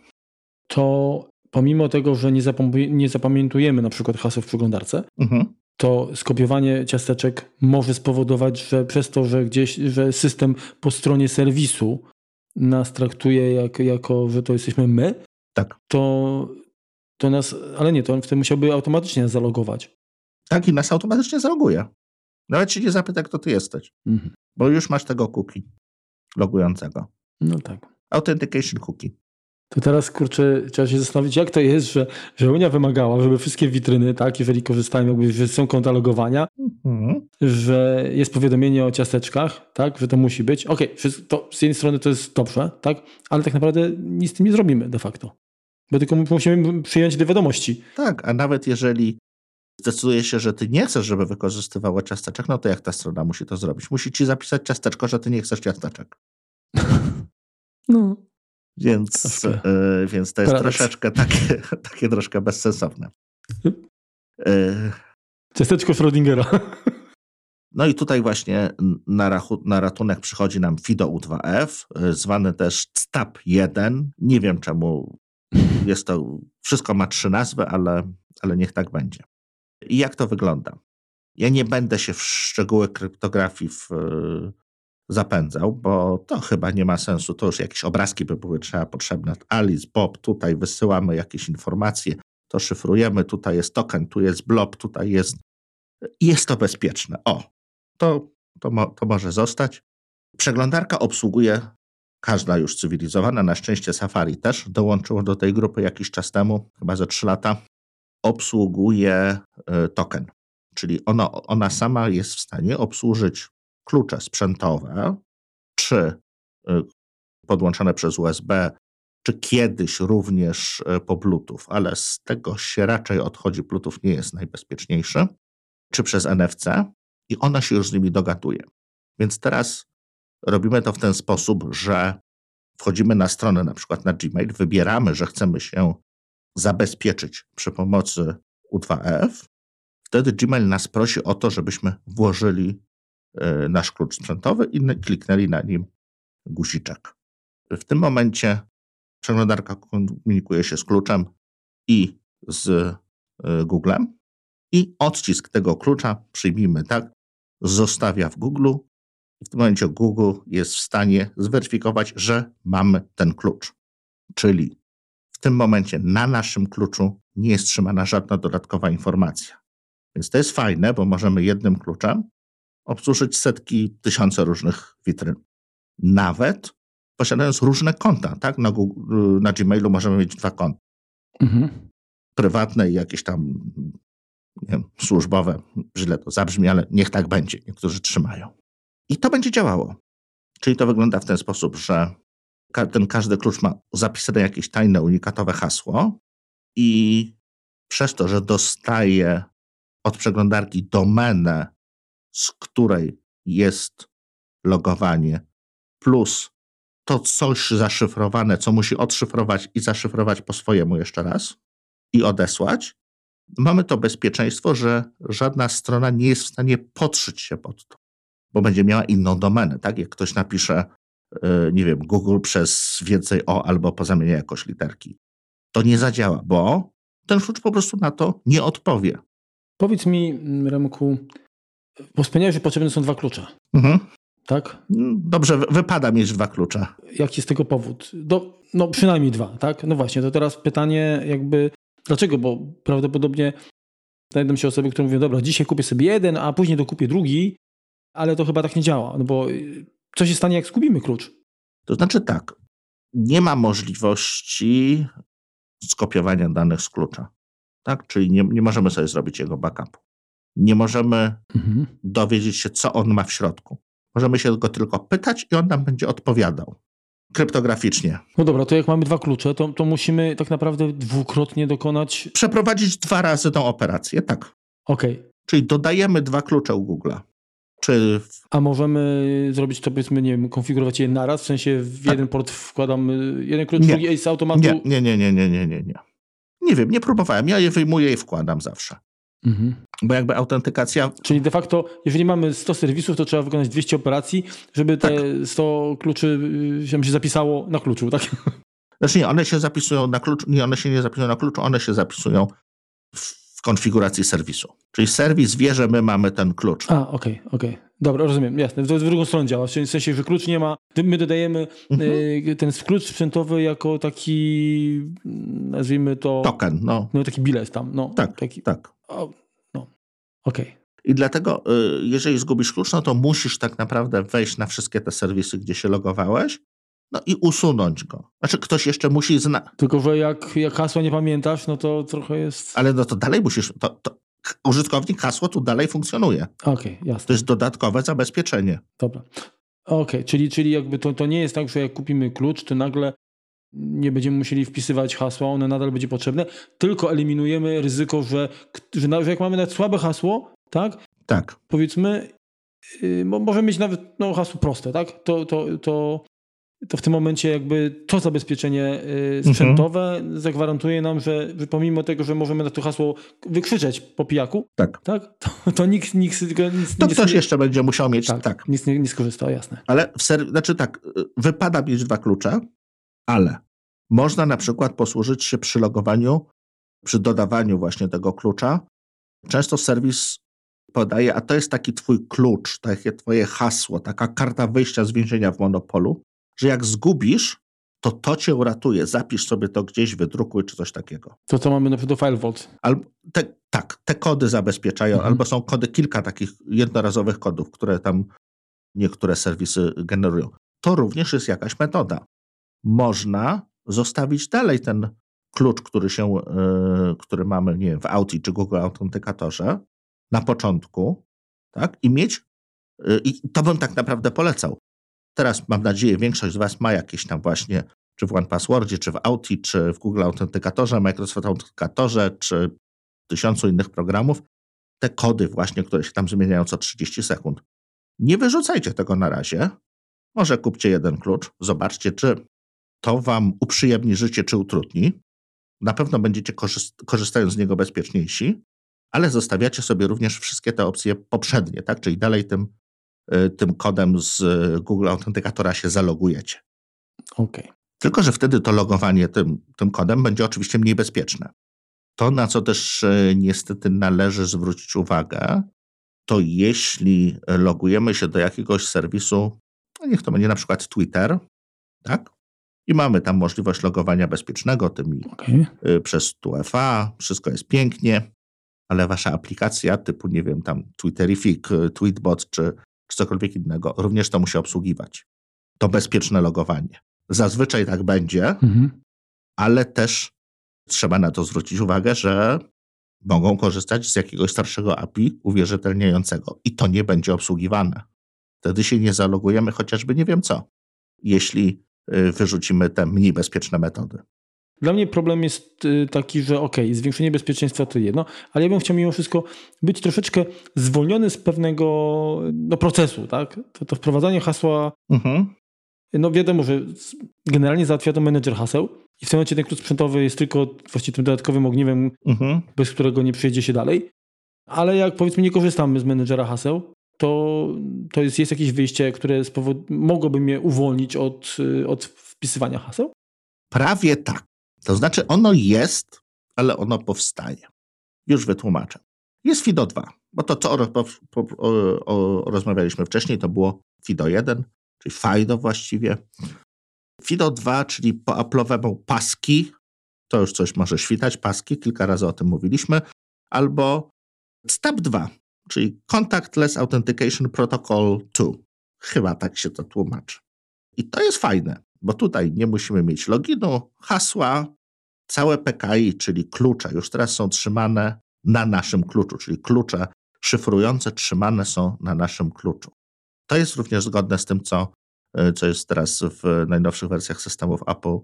to pomimo tego, że nie, nie zapamiętujemy na przykład haseł w przeglądarce, mhm. to skopiowanie ciasteczek może spowodować, że przez to, że gdzieś, że system po stronie serwisu nas traktuje jak, jako, że to jesteśmy my, tak. to, to nas, ale nie, to on wtedy musiałby automatycznie nas zalogować. Tak, i nas automatycznie zaloguje. Nawet się nie zapyta, kto ty jesteś, mhm. bo już masz tego cookie logującego. No tak. Authentication cookie. To teraz, kurczę, trzeba się zastanowić, jak to jest, że, że Unia wymagała, żeby wszystkie witryny, tak, jeżeli korzystają, jakby, że są konta logowania, mhm. że jest powiadomienie o ciasteczkach, tak, że to musi być. Okej, okay, to z jednej strony to jest dobrze, tak, ale tak naprawdę nic z tym nie zrobimy de facto. Bo tylko musimy przyjąć do wiadomości. Tak, a nawet jeżeli zdecyduje się, że ty nie chcesz, żeby wykorzystywało ciasteczek, no to jak ta strona musi to zrobić? Musi ci zapisać ciasteczko, że ty nie chcesz ciasteczek. No. Więc, e, więc to jest Paradoks. troszeczkę takie, takie troszkę bezsensowne. E, Ciasteczko Schrödingera. No i tutaj właśnie na, rachu, na ratunek przychodzi nam FIDO U2F, e, zwany też STAP1. Nie wiem czemu jest to, wszystko ma trzy nazwy, ale, ale niech tak będzie. I jak to wygląda? Ja nie będę się w szczegóły kryptografii w, zapędzał, bo to chyba nie ma sensu. To już jakieś obrazki by były trzeba potrzebne. Alice, Bob, tutaj wysyłamy jakieś informacje, to szyfrujemy, tutaj jest token, tu jest blob, tutaj jest. Jest to bezpieczne. O, to, to, mo, to może zostać. Przeglądarka obsługuje każda już cywilizowana, na szczęście Safari też dołączyło do tej grupy jakiś czas temu, chyba za 3 lata, obsługuje e, token. Czyli ona, ona sama jest w stanie obsłużyć klucze sprzętowe, czy y, podłączone przez USB, czy kiedyś również y, po Bluetooth, ale z tego się raczej odchodzi. Bluetooth nie jest najbezpieczniejszy, czy przez NFC i ona się już z nimi dogatuje. Więc teraz robimy to w ten sposób, że wchodzimy na stronę, na przykład na Gmail, wybieramy, że chcemy się zabezpieczyć przy pomocy U2F, wtedy Gmail nas prosi o to, żebyśmy włożyli e, nasz klucz sprzętowy i kliknęli na nim guziczek. W tym momencie przeglądarka komunikuje się z kluczem i z e, Googlem i odcisk tego klucza, przyjmijmy tak, zostawia w Google i w tym momencie Google jest w stanie zweryfikować, że mamy ten klucz. Czyli w tym momencie na naszym kluczu nie jest trzymana żadna dodatkowa informacja. Więc to jest fajne, bo możemy jednym kluczem obsłużyć setki, tysiące różnych witryn. Nawet posiadając różne konta, tak? Na, Google, na Gmailu możemy mieć dwa konta. Mhm. Prywatne i jakieś tam wiem, służbowe. Źle to zabrzmi, ale niech tak będzie. Niektórzy trzymają. I to będzie działało. Czyli to wygląda w ten sposób, że ten każdy klucz ma zapisane jakieś tajne, unikatowe hasło i przez to, że dostaje od przeglądarki domenę, z której jest logowanie, plus to coś zaszyfrowane, co musi odszyfrować i zaszyfrować po swojemu jeszcze raz i odesłać, mamy to bezpieczeństwo, że żadna strona nie jest w stanie podszyć się pod to, bo będzie miała inną domenę. Tak? Jak ktoś napisze, e, nie wiem, Google przez więcej o albo pozamienia jakoś literki, to nie zadziała, bo ten klucz po prostu na to nie odpowie. Powiedz mi, Remku, bo wspomniałeś, że potrzebne są dwa klucze. Mhm. Tak? Dobrze, wypada mieć dwa klucze. Jaki jest tego powód? Do, no przynajmniej dwa, tak? No właśnie, to teraz pytanie jakby, dlaczego? Bo prawdopodobnie znajdą się osoby, które mówią, dobra, dzisiaj kupię sobie jeden, a później dokupię drugi, ale to chyba tak nie działa, no bo co się stanie, jak zgubimy klucz? To znaczy tak, nie ma możliwości skopiowania danych z klucza tak? Czyli nie, nie możemy sobie zrobić jego backupu. Nie możemy mhm. dowiedzieć się, co on ma w środku. Możemy się go tylko pytać i on nam będzie odpowiadał kryptograficznie. No dobra, to jak mamy dwa klucze, to, to musimy tak naprawdę dwukrotnie dokonać. Przeprowadzić dwa razy tą operację, tak. Okej. Okay. Czyli dodajemy dwa klucze u Google'a. Czy. A możemy zrobić to, powiedzmy, nie wiem, konfigurować je naraz, w sensie w tak. jeden port wkładam jeden klucz, nie. drugi z automatu? Nie, nie, nie, nie, nie, nie, nie. nie. Nie wiem, nie próbowałem. Ja je wyjmuję i wkładam zawsze. Mhm. Bo jakby autentykacja. Czyli de facto, jeżeli mamy 100 serwisów, to trzeba wykonać 200 operacji, żeby te tak. 100 kluczy y, się zapisało na kluczu, tak? Znaczy nie, one się zapisują na kluczu, nie, one się nie zapisują na kluczu, one się zapisują w konfiguracji serwisu. Czyli serwis wie, że my mamy ten klucz. A, okej, okay, okej. Okay. Dobra, rozumiem, jasne. To w drugą stronę działa. W sensie, że klucz nie ma. My dodajemy mhm. y, ten klucz sprzętowy jako taki, nazwijmy to. Token, no. no taki bilet tam. No, tak, taki, tak. O, no, okej. Okay. I dlatego, y, jeżeli zgubisz klucz, no to musisz tak naprawdę wejść na wszystkie te serwisy, gdzie się logowałeś, no i usunąć go. Znaczy, ktoś jeszcze musi znać. Tylko, że jak, jak hasła nie pamiętasz, no to trochę jest. Ale no to dalej musisz. To, to użytkownik hasło tu dalej funkcjonuje. Okej, okay, jasne. To jest dodatkowe zabezpieczenie. Dobra. Okej, okay, czyli, czyli jakby to, to nie jest tak, że jak kupimy klucz, to nagle nie będziemy musieli wpisywać hasła, one nadal będzie potrzebne, tylko eliminujemy ryzyko, że, że, że jak mamy nawet słabe hasło, tak? Tak. Powiedzmy, yy, możemy mieć nawet no, hasło proste, tak? To, to, to to w tym momencie jakby to zabezpieczenie y, sprzętowe mhm. zagwarantuje nam, że, że pomimo tego, że możemy na to hasło wykrzyczeć po pijaku, tak. tak to, to nikt, nikt, nikt To nie, ktoś jeszcze będzie musiał mieć, tak. tak. Nic nie, nie skorzysta, jasne. Ale w ser- znaczy tak, wypada mieć dwa klucze, ale można na przykład posłużyć się przy logowaniu, przy dodawaniu właśnie tego klucza. Często serwis podaje, a to jest taki twój klucz, takie twoje hasło, taka karta wyjścia z więzienia w monopolu że jak zgubisz, to to cię uratuje. Zapisz sobie to gdzieś, wydrukuj czy coś takiego. To co mamy na przykład File Vault. Albo te, tak, te kody zabezpieczają, mhm. albo są kody, kilka takich jednorazowych kodów, które tam niektóre serwisy generują. To również jest jakaś metoda. Można zostawić dalej ten klucz, który się, yy, który mamy, nie wiem, w Auti czy Google Autentykatorze na początku, tak, i mieć, yy, i to bym tak naprawdę polecał, Teraz mam nadzieję, większość z Was ma jakieś tam właśnie, czy w OnePasswordzie, czy w Auti, czy w Google Autentykatorze, Microsoft Autentykatorze, czy tysiącu innych programów, te kody właśnie, które się tam zmieniają co 30 sekund. Nie wyrzucajcie tego na razie. Może kupcie jeden klucz, zobaczcie, czy to wam uprzyjemni życie czy utrudni. Na pewno będziecie korzystając z niego bezpieczniejsi, ale zostawiacie sobie również wszystkie te opcje poprzednie, tak? Czyli dalej tym, tym kodem z Google Authenticatora się zalogujecie. Okej. Okay. Tylko, że wtedy to logowanie tym, tym kodem będzie oczywiście mniej bezpieczne. To, na co też y, niestety należy zwrócić uwagę, to jeśli logujemy się do jakiegoś serwisu, no niech to będzie na przykład Twitter, tak? I mamy tam możliwość logowania bezpiecznego tymi okay. przez 2FA, wszystko jest pięknie, ale wasza aplikacja typu, nie wiem, tam Twitterific, y, Tweetbot czy, czy cokolwiek innego, również to musi obsługiwać. To bezpieczne logowanie. Zazwyczaj tak będzie, mhm. ale też trzeba na to zwrócić uwagę, że mogą korzystać z jakiegoś starszego API uwierzytelniającego i to nie będzie obsługiwane. Wtedy się nie zalogujemy chociażby nie wiem co, jeśli y, wyrzucimy te mniej bezpieczne metody. Dla mnie problem jest y, taki, że ok, zwiększenie bezpieczeństwa to jedno, ale ja bym chciał mimo wszystko być troszeczkę zwolniony z pewnego no, procesu, tak? To, to wprowadzanie hasła, mhm. no wiadomo, że generalnie załatwia to menedżer haseł i w tym momencie ten klucz sprzętowy jest tylko właściwie tym dodatkowym ogniwem, mhm. bez którego nie przejdzie się dalej. Ale jak powiedzmy nie korzystamy z menedżera haseł, to, to jest, jest jakieś wyjście, które spowod- mogłoby mnie uwolnić od, y, od wpisywania haseł? Prawie tak. To znaczy ono jest, ale ono powstaje. Już wytłumaczę. Jest FIDO 2, bo to, co o, o, o, rozmawialiśmy wcześniej, to było FIDO 1, czyli FIDO właściwie. FIDO 2, czyli po Apple'owemu paski, to już coś może świtać, paski, kilka razy o tym mówiliśmy, albo STAP 2, czyli Contactless Authentication Protocol 2. Chyba tak się to tłumaczy. I to jest fajne, bo tutaj nie musimy mieć loginu, hasła, całe PKI, czyli klucze, już teraz są trzymane na naszym kluczu, czyli klucze szyfrujące trzymane są na naszym kluczu. To jest również zgodne z tym, co, e, co jest teraz w najnowszych wersjach systemów Apple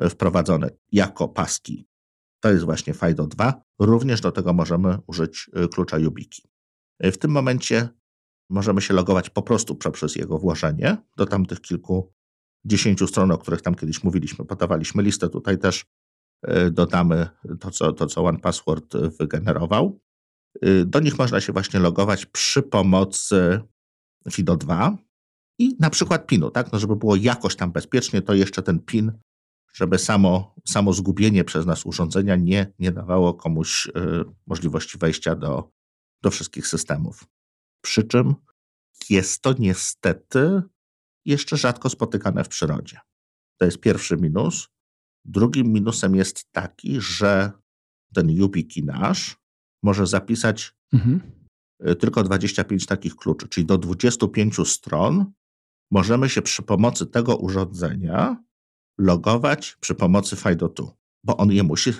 e, wprowadzone jako paski. To jest właśnie FIDO 2. Również do tego możemy użyć e, klucza YubiKey. W tym momencie możemy się logować po prostu poprzez jego włożenie do tamtych kilku dziesięciu stron, o których tam kiedyś mówiliśmy. Podawaliśmy listę tutaj też. E, dodamy to, co, to, co OnePassword wygenerował. E, do nich można się właśnie logować przy pomocy FIDO2 i na przykład PIN-u, tak? No żeby było jakoś tam bezpiecznie, to jeszcze ten PIN, żeby samo, samo zgubienie przez nas urządzenia nie, nie dawało komuś y, możliwości wejścia do, do wszystkich systemów. Przy czym jest to niestety jeszcze rzadko spotykane w przyrodzie. To jest pierwszy minus. Drugim minusem jest taki, że ten YubiKey nasz może zapisać mhm. Y, tylko 25 takich kluczy, czyli do 25 stron możemy się przy pomocy tego urządzenia logować przy pomocy FIDO2, bo on je musi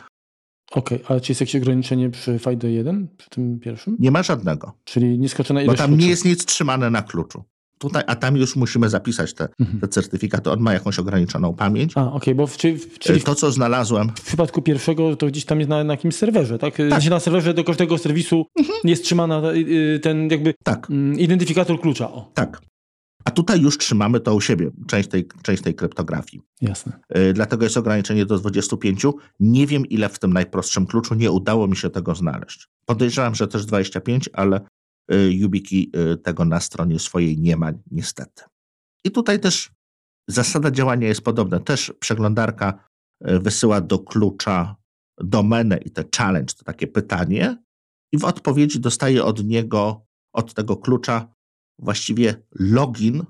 Okej, okay, ale czy jest jakieś ograniczenie przy FIDO 1, przy tym pierwszym? Nie ma żadnego. Czyli nieskończona ilość Bo tam kluczy. nie jest nic trzymane na kluczu. Tutaj, a tam już musimy zapisać te, mhm. te certyfikaty. On ma jakąś ograniczoną pamięć. A, okej, okay, bo w, czyli, czyli to, co znalazłem. W przypadku pierwszego to gdzieś tam jest na, na jakimś serwerze, tak? tak. Znaczy na serwerze do każdego serwisu mhm. jest trzymana y, y, ten jakby tak. Mm, identyfikator klucza. O. Tak. A tutaj już trzymamy to u siebie, część tej, część tej kryptografii. Jasne. Dlatego jest ograniczenie do 25. Nie wiem, ile w tym najprostszym kluczu. Nie udało mi się tego znaleźć. Podejrzewam, że też 25, ale YubiKey yy, tego na stronie swojej nie ma, niestety. I tutaj też zasada działania jest podobna. Też przeglądarka y, wysyła do klucza domenę i te challenge, to takie pytanie, i w odpowiedzi dostaje od niego, od tego klucza właściwie login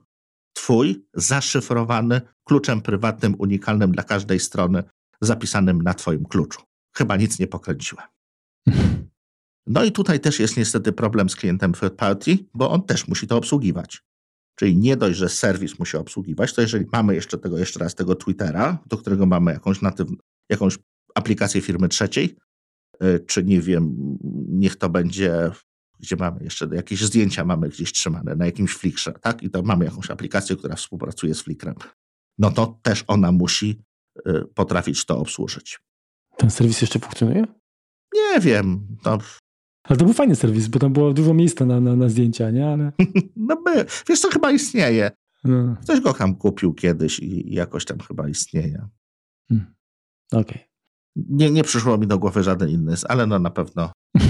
twój zaszyfrowany kluczem prywatnym, unikalnym dla każdej strony, zapisanym na twoim kluczu. Chyba nic nie pokręciłem. No i tutaj też jest niestety problem z klientem third party, bo on też musi to obsługiwać. Czyli nie dość, że serwis musi obsługiwać, to jeżeli mamy jeszcze tego, jeszcze raz tego Twittera, do którego mamy jakąś, natyw, jakąś aplikację firmy trzeciej, y, czy nie wiem, niech to będzie gdzie mamy jeszcze jakieś zdjęcia mamy gdzieś trzymane na jakimś Flickrze, tak? I to mamy jakąś aplikację, która współpracuje z Flickrem. No to też ona musi y, potrafić to obsłużyć. Ten serwis jeszcze funkcjonuje? Nie wiem. No. Ale to był fajny serwis, bo tam było dużo miejsca na, na, na zdjęcia, nie? Ale... no by, wiesz co, chyba istnieje. No. Ktoś go tam kupił kiedyś i jakoś tam chyba istnieje. Hmm. Okej. Okay. Nie, nie przyszło mi do głowy żaden inny, ale no na pewno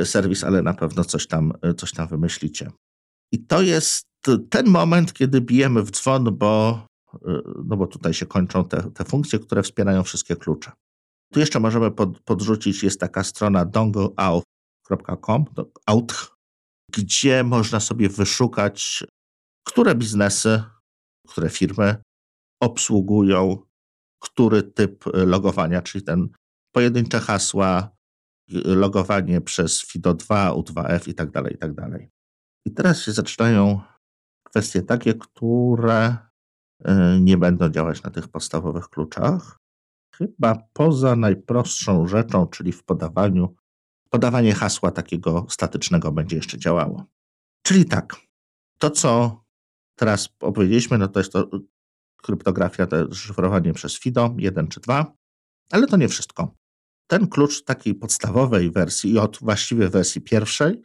y, serwis, ale na pewno coś tam, y, coś tam wymyślicie. I to jest ten moment, kiedy bijemy w dzwon, bo, y, no bo tutaj się kończą te, te funkcje, które wspierają wszystkie klucze. Tu jeszcze możemy pod, podrzucić, jest taka strona dongleout.com, out, gdzie można sobie wyszukać, które biznesy, które firmy obsługują który typ logowania, czyli ten pojedyncze hasła, logowanie przez FIDO2, U2F i tak dalej, i tak dalej. I teraz się zaczynają kwestie takie, które y, nie będą działać na tych podstawowych kluczach. Chyba poza najprostszą rzeczą, czyli w podawaniu, podawanie hasła takiego statycznego będzie jeszcze działało. Czyli tak, to co teraz opowiedzieliśmy, no to jest to kryptografia, to szyfrowanie przez FIDO 1 czy 2, ale to nie wszystko. Ten klucz takiej podstawowej wersji i od właściwie wersji pierwszej,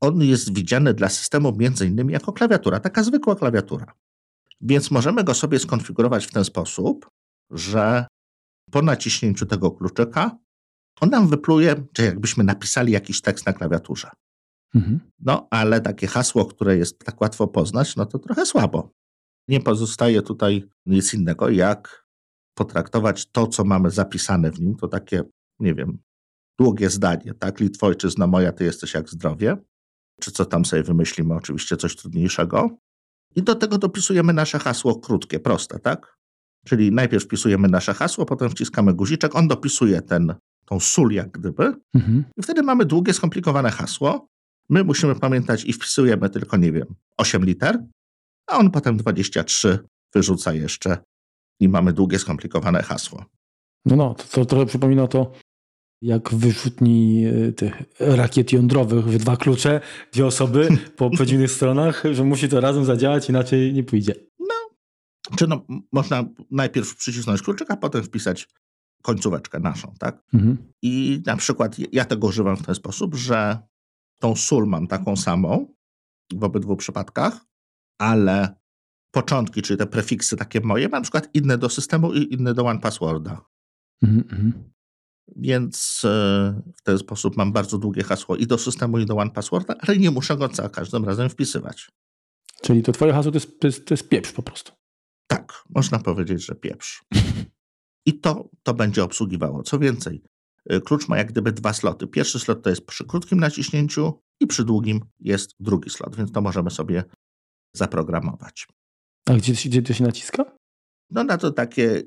on jest widziany dla systemu między innymi jako klawiatura, taka zwykła klawiatura. Więc możemy go sobie skonfigurować w ten sposób, że po naciśnięciu tego kluczyka on nam wypluje, czy jakbyśmy napisali jakiś tekst na klawiaturze. Mhm. No, ale takie hasło, które jest tak łatwo poznać, no to trochę słabo. Nie pozostaje tutaj nic innego, jak potraktować to, co mamy zapisane w nim, to takie, nie wiem, długie zdanie, tak? Litwojczyzna moja, ty jesteś jak zdrowie. Czy co tam sobie wymyślimy, oczywiście coś trudniejszego. I do tego dopisujemy nasze hasło krótkie, proste, tak? Czyli najpierw wpisujemy nasze hasło, potem wciskamy guziczek, on dopisuje ten, tą sól jak gdyby mhm. i wtedy mamy długie, skomplikowane hasło. My musimy pamiętać i wpisujemy tylko, nie wiem, 8 liter, a on potem 23 wyrzuca jeszcze i mamy długie, skomplikowane hasło. No, no, to, to trochę przypomina to, jak w wyrzutni e, tych rakiet jądrowych w dwa klucze, dwie osoby po przeciwnych stronach, że musi to razem zadziałać, inaczej nie pójdzie. No, czy no, można najpierw przycisnąć kluczyk, a potem wpisać końcóweczkę naszą, tak? Mhm. I na przykład ja tego używam w ten sposób, że tą sól mam taką samą w obydwu przypadkach, ale początki, czyli te prefiksy takie moje, mam na przykład inne do systemu i inne do OnePassworda. Mm-hmm. Więc e, w ten sposób mam bardzo długie hasło i do systemu, i do OnePassworda, ale nie muszę go za każdym razem wpisywać. Czyli to twoje hasło to jest, to jest, to jest pieprz po prostu. Tak, można powiedzieć, że pieprz. I to, to będzie obsługiwało. Co więcej, e, klucz ma jak gdyby dwa sloty. Pierwszy slot to jest przy krótkim naciśnięciu i przy długim jest drugi slot, więc to możemy sobie zaprogramować. A gdzie, gdzie to się naciska? No na to takie,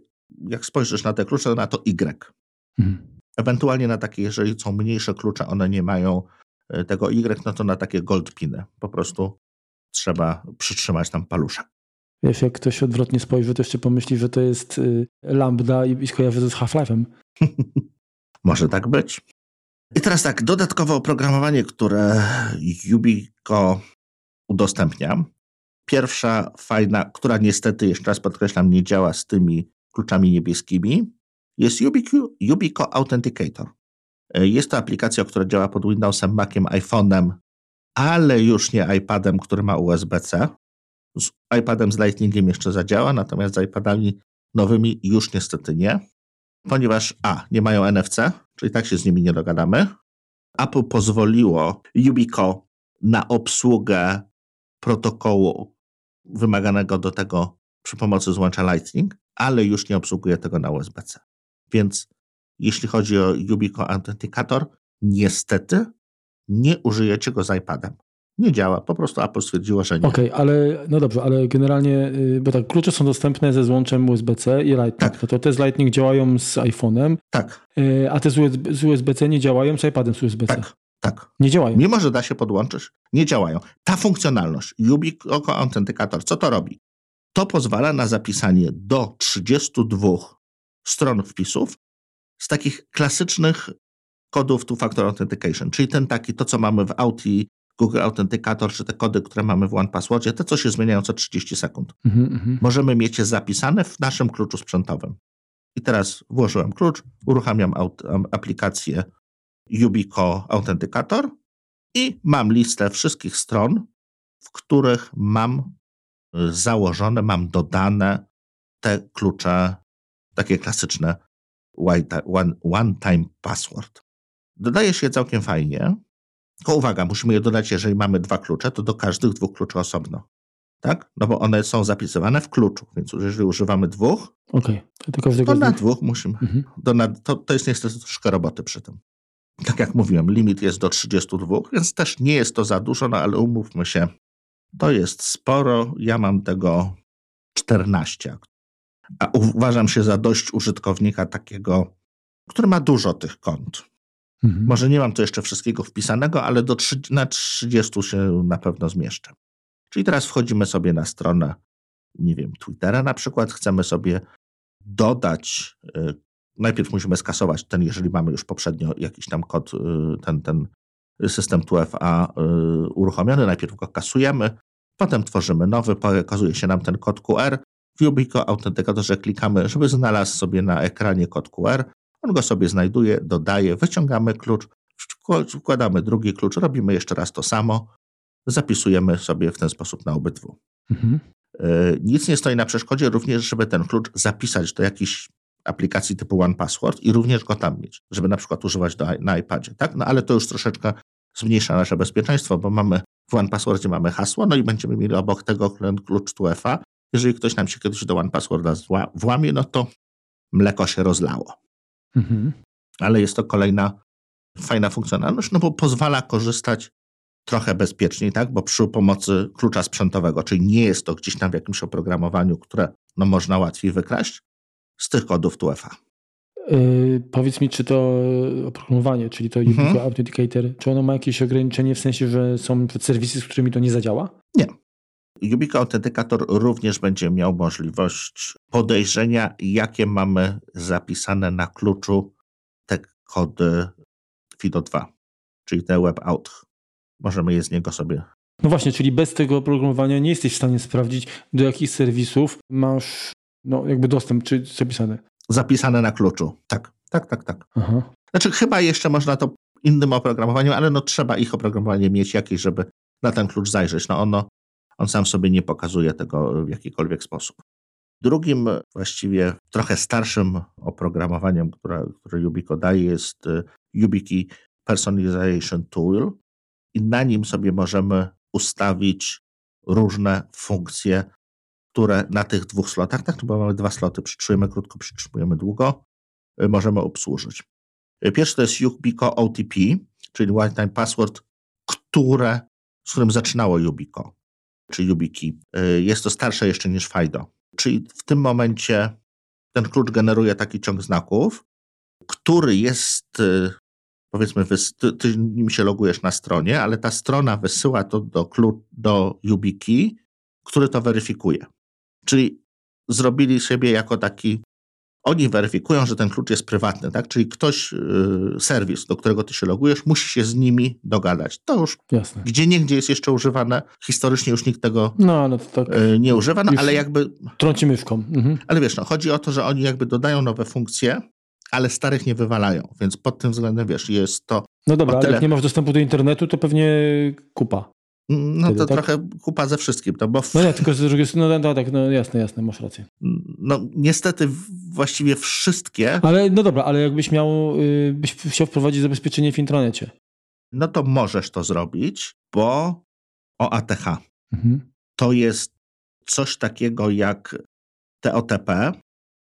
jak spojrzysz na te klucze, to na to Y. Mhm. Ewentualnie na takie, jeżeli są mniejsze klucze, one nie mają e, tego Y, no to na takie gold piny. Po prostu trzeba przytrzymać tam paluszek. Wiesz, jak ktoś odwrotnie spojrzy, to jeszcze pomyśli, że to jest y, lambda i, i skojarzy to z Half-Life'em. Może tak być. I teraz tak, dodatkowe oprogramowanie, które Yubico udostępnia, Pierwsza fajna, która niestety, jeszcze raz podkreślam, nie działa z tymi kluczami niebieskimi, jest Yubico, Authenticator. E, jest to aplikacja, która działa pod Windowsem, Maciem, iPhone'em, ale już nie iPadem, który ma USB-C. Z iPadem z Lightningiem jeszcze zadziała, natomiast z iPadami nowymi już niestety nie, ponieważ A, nie mają NFC, czyli tak się z nimi nie dogadamy. Apple pozwoliło Yubico na obsługę protokołu wymaganego do tego przy pomocy złącza Lightning, ale już nie obsługuje tego na USB-C. Więc jeśli chodzi o Yubico Authenticator, niestety nie użyjecie go z iPadem. Nie działa, po prostu Apple stwierdziło, że nie. Okej, okay, ale no dobrze, ale generalnie, y, bo tak, klucze są dostępne ze złączem USB-C i Lightning. Tak. To, to te z Lightning działają z iPhone'em, tak. Y, a te z USB-C nie działają z iPadem z USB-C. Tak. Tak. Nie działają. Mimo, że da się podłączyć, nie działają. Ta funkcjonalność, Ubico Authenticator, co to robi? To pozwala na zapisanie do 32 stron wpisów z takich klasycznych kodów two-factor authentication, czyli ten taki, to co mamy w Audi, Google Authenticator, czy te kody, które mamy w OnePasswordzie, te co się zmieniają co 30 sekund. Mm -hmm. Możemy mieć je zapisane w naszym kluczu sprzętowym. I teraz włożyłem klucz, uruchamiam aplikację Yubico Authenticator i mam listę wszystkich stron, w których mam założone, mam dodane te klucze, takie klasyczne one-time password. Dodaje się całkiem fajnie, tylko uwaga, musimy je dodać, jeżeli mamy dwa klucze, to do każdych dwóch kluczy osobno. Tak? No bo one są zapisywane w kluczu, więc jeżeli używamy dwóch, okay. to, to na dwóch musimy. Mhm. Do, na, to, to jest niestety troszkę roboty przy tym. Tak jak mówiłem, limit jest do 32, więc też nie jest to za dużo, no ale umówmy się, to jest sporo. Ja mam tego 14. A uważam się za dość użytkownika takiego, który ma dużo tych kont. Mhm. Może nie mam tu jeszcze wszystkiego wpisanego, ale do 3, na 30 się na pewno zmieszczę. Czyli teraz wchodzimy sobie na stronę, nie wiem, Twittera na przykład, chcemy sobie dodać, y, najpierw musimy skasować ten, jeżeli mamy już poprzednio jakiś tam kod, y, ten, ten system 2FA y, uruchomiony, najpierw go kasujemy, potem tworzymy nowy, pokazuje się nam ten kod QR, w Ubico Autentykatorze klikamy, żeby znalazł sobie na ekranie kod QR, on go sobie znajduje, dodaje, wyciągamy klucz, wkładamy drugi klucz, robimy jeszcze raz to samo, zapisujemy sobie w ten sposób na obydwu. Mhm. E, nic nie stoi na przeszkodzie również, żeby ten klucz zapisać do jakiejś aplikacji typu OnePassword i również go tam mieć, żeby na przykład używać do, na iPadzie, tak? No ale to już troszeczkę zmniejsza nasze bezpieczeństwo, bo mamy w OnePasswordzie mamy hasło, no i będziemy mieli obok tego klucz 2FA. Jeżeli ktoś nam się kiedyś do OnePassworda włamie, no to mleko się rozlało. Mhm. Ale jest to kolejna fajna funkcjonalność, no bo pozwala korzystać trochę bezpieczniej, tak? bo przy pomocy klucza sprzętowego, czyli nie jest to gdzieś tam w jakimś oprogramowaniu, które no, można łatwiej wykraść, z tych kodów TUEFA. Yy, powiedz mi, czy to oprogramowanie, czyli to mhm. Authenticator, czy ono ma jakieś ograniczenie w sensie, że są serwisy, z którymi to nie zadziała? Nie. Ubico Authenticator również będzie miał możliwość podejrzenia, jakie mamy zapisane na kluczu te kody FIDO2, czyli te WebAuth. Możemy je z niego sobie. No właśnie, czyli bez tego oprogramowania nie jesteś w stanie sprawdzić, do jakich serwisów masz no, jakby dostęp, czy zapisane. Zapisane na kluczu, tak, tak, tak, tak. Aha. Znaczy chyba jeszcze można to innym oprogramowaniem, ale no trzeba ich oprogramowanie mieć jakieś, żeby na ten klucz zajrzeć. No ono, on sam sobie nie pokazuje tego w jakikolwiek sposób. Drugim właściwie trochę starszym oprogramowaniem, które, które daje jest y, YubiKey Personalization Tool i na nim sobie możemy ustawić różne funkcje, które na tych dwóch slotach, tak, no bo mamy dwa sloty, przytrzymujemy krótko, przytrzymujemy długo, y, możemy obsłużyć. Y, pierwszy to jest Yubico OTP, czyli One Time Password, które, z którym zaczynało Yubico, czy YubiKey. Jest to starsze jeszcze niż FIDO. Czyli w tym momencie ten klucz generuje taki ciąg znaków, który jest, y, powiedzmy, ty, ty nim się logujesz na stronie, ale ta strona wysyła to do, do YubiKey, który to weryfikuje. Czyli zrobili siebie jako taki oni weryfikują, że ten klucz jest prywatny, tak? Czyli ktoś, yy, serwis, do którego ty się logujesz, musi się z nimi dogadać. To już Jasne. gdzie niegdzie jest jeszcze używane. Historycznie już nikt tego no, no tak. yy, nie używa, no, ale jakby... Trąci myszką. Mhm. Ale wiesz, no, chodzi o to, że oni jakby dodają nowe funkcje, ale starych nie wywalają, więc pod tym względem, wiesz, jest to... No dobra, tyle... ale jak nie masz dostępu do internetu, to pewnie kupa. No Wtedy, to tak? trochę kupa ze wszystkim. No, bo w... no nie, tylko z drugiej strony, no, no tak, no jasne, jasne, masz rację. No niestety właściwie wszystkie. Ale no dobra, ale jakbyś miał, yy, byś chciał wprowadzić zabezpieczenie w intranecie. No to możesz to zrobić, bo OATH mhm. to jest coś takiego jak TOTP,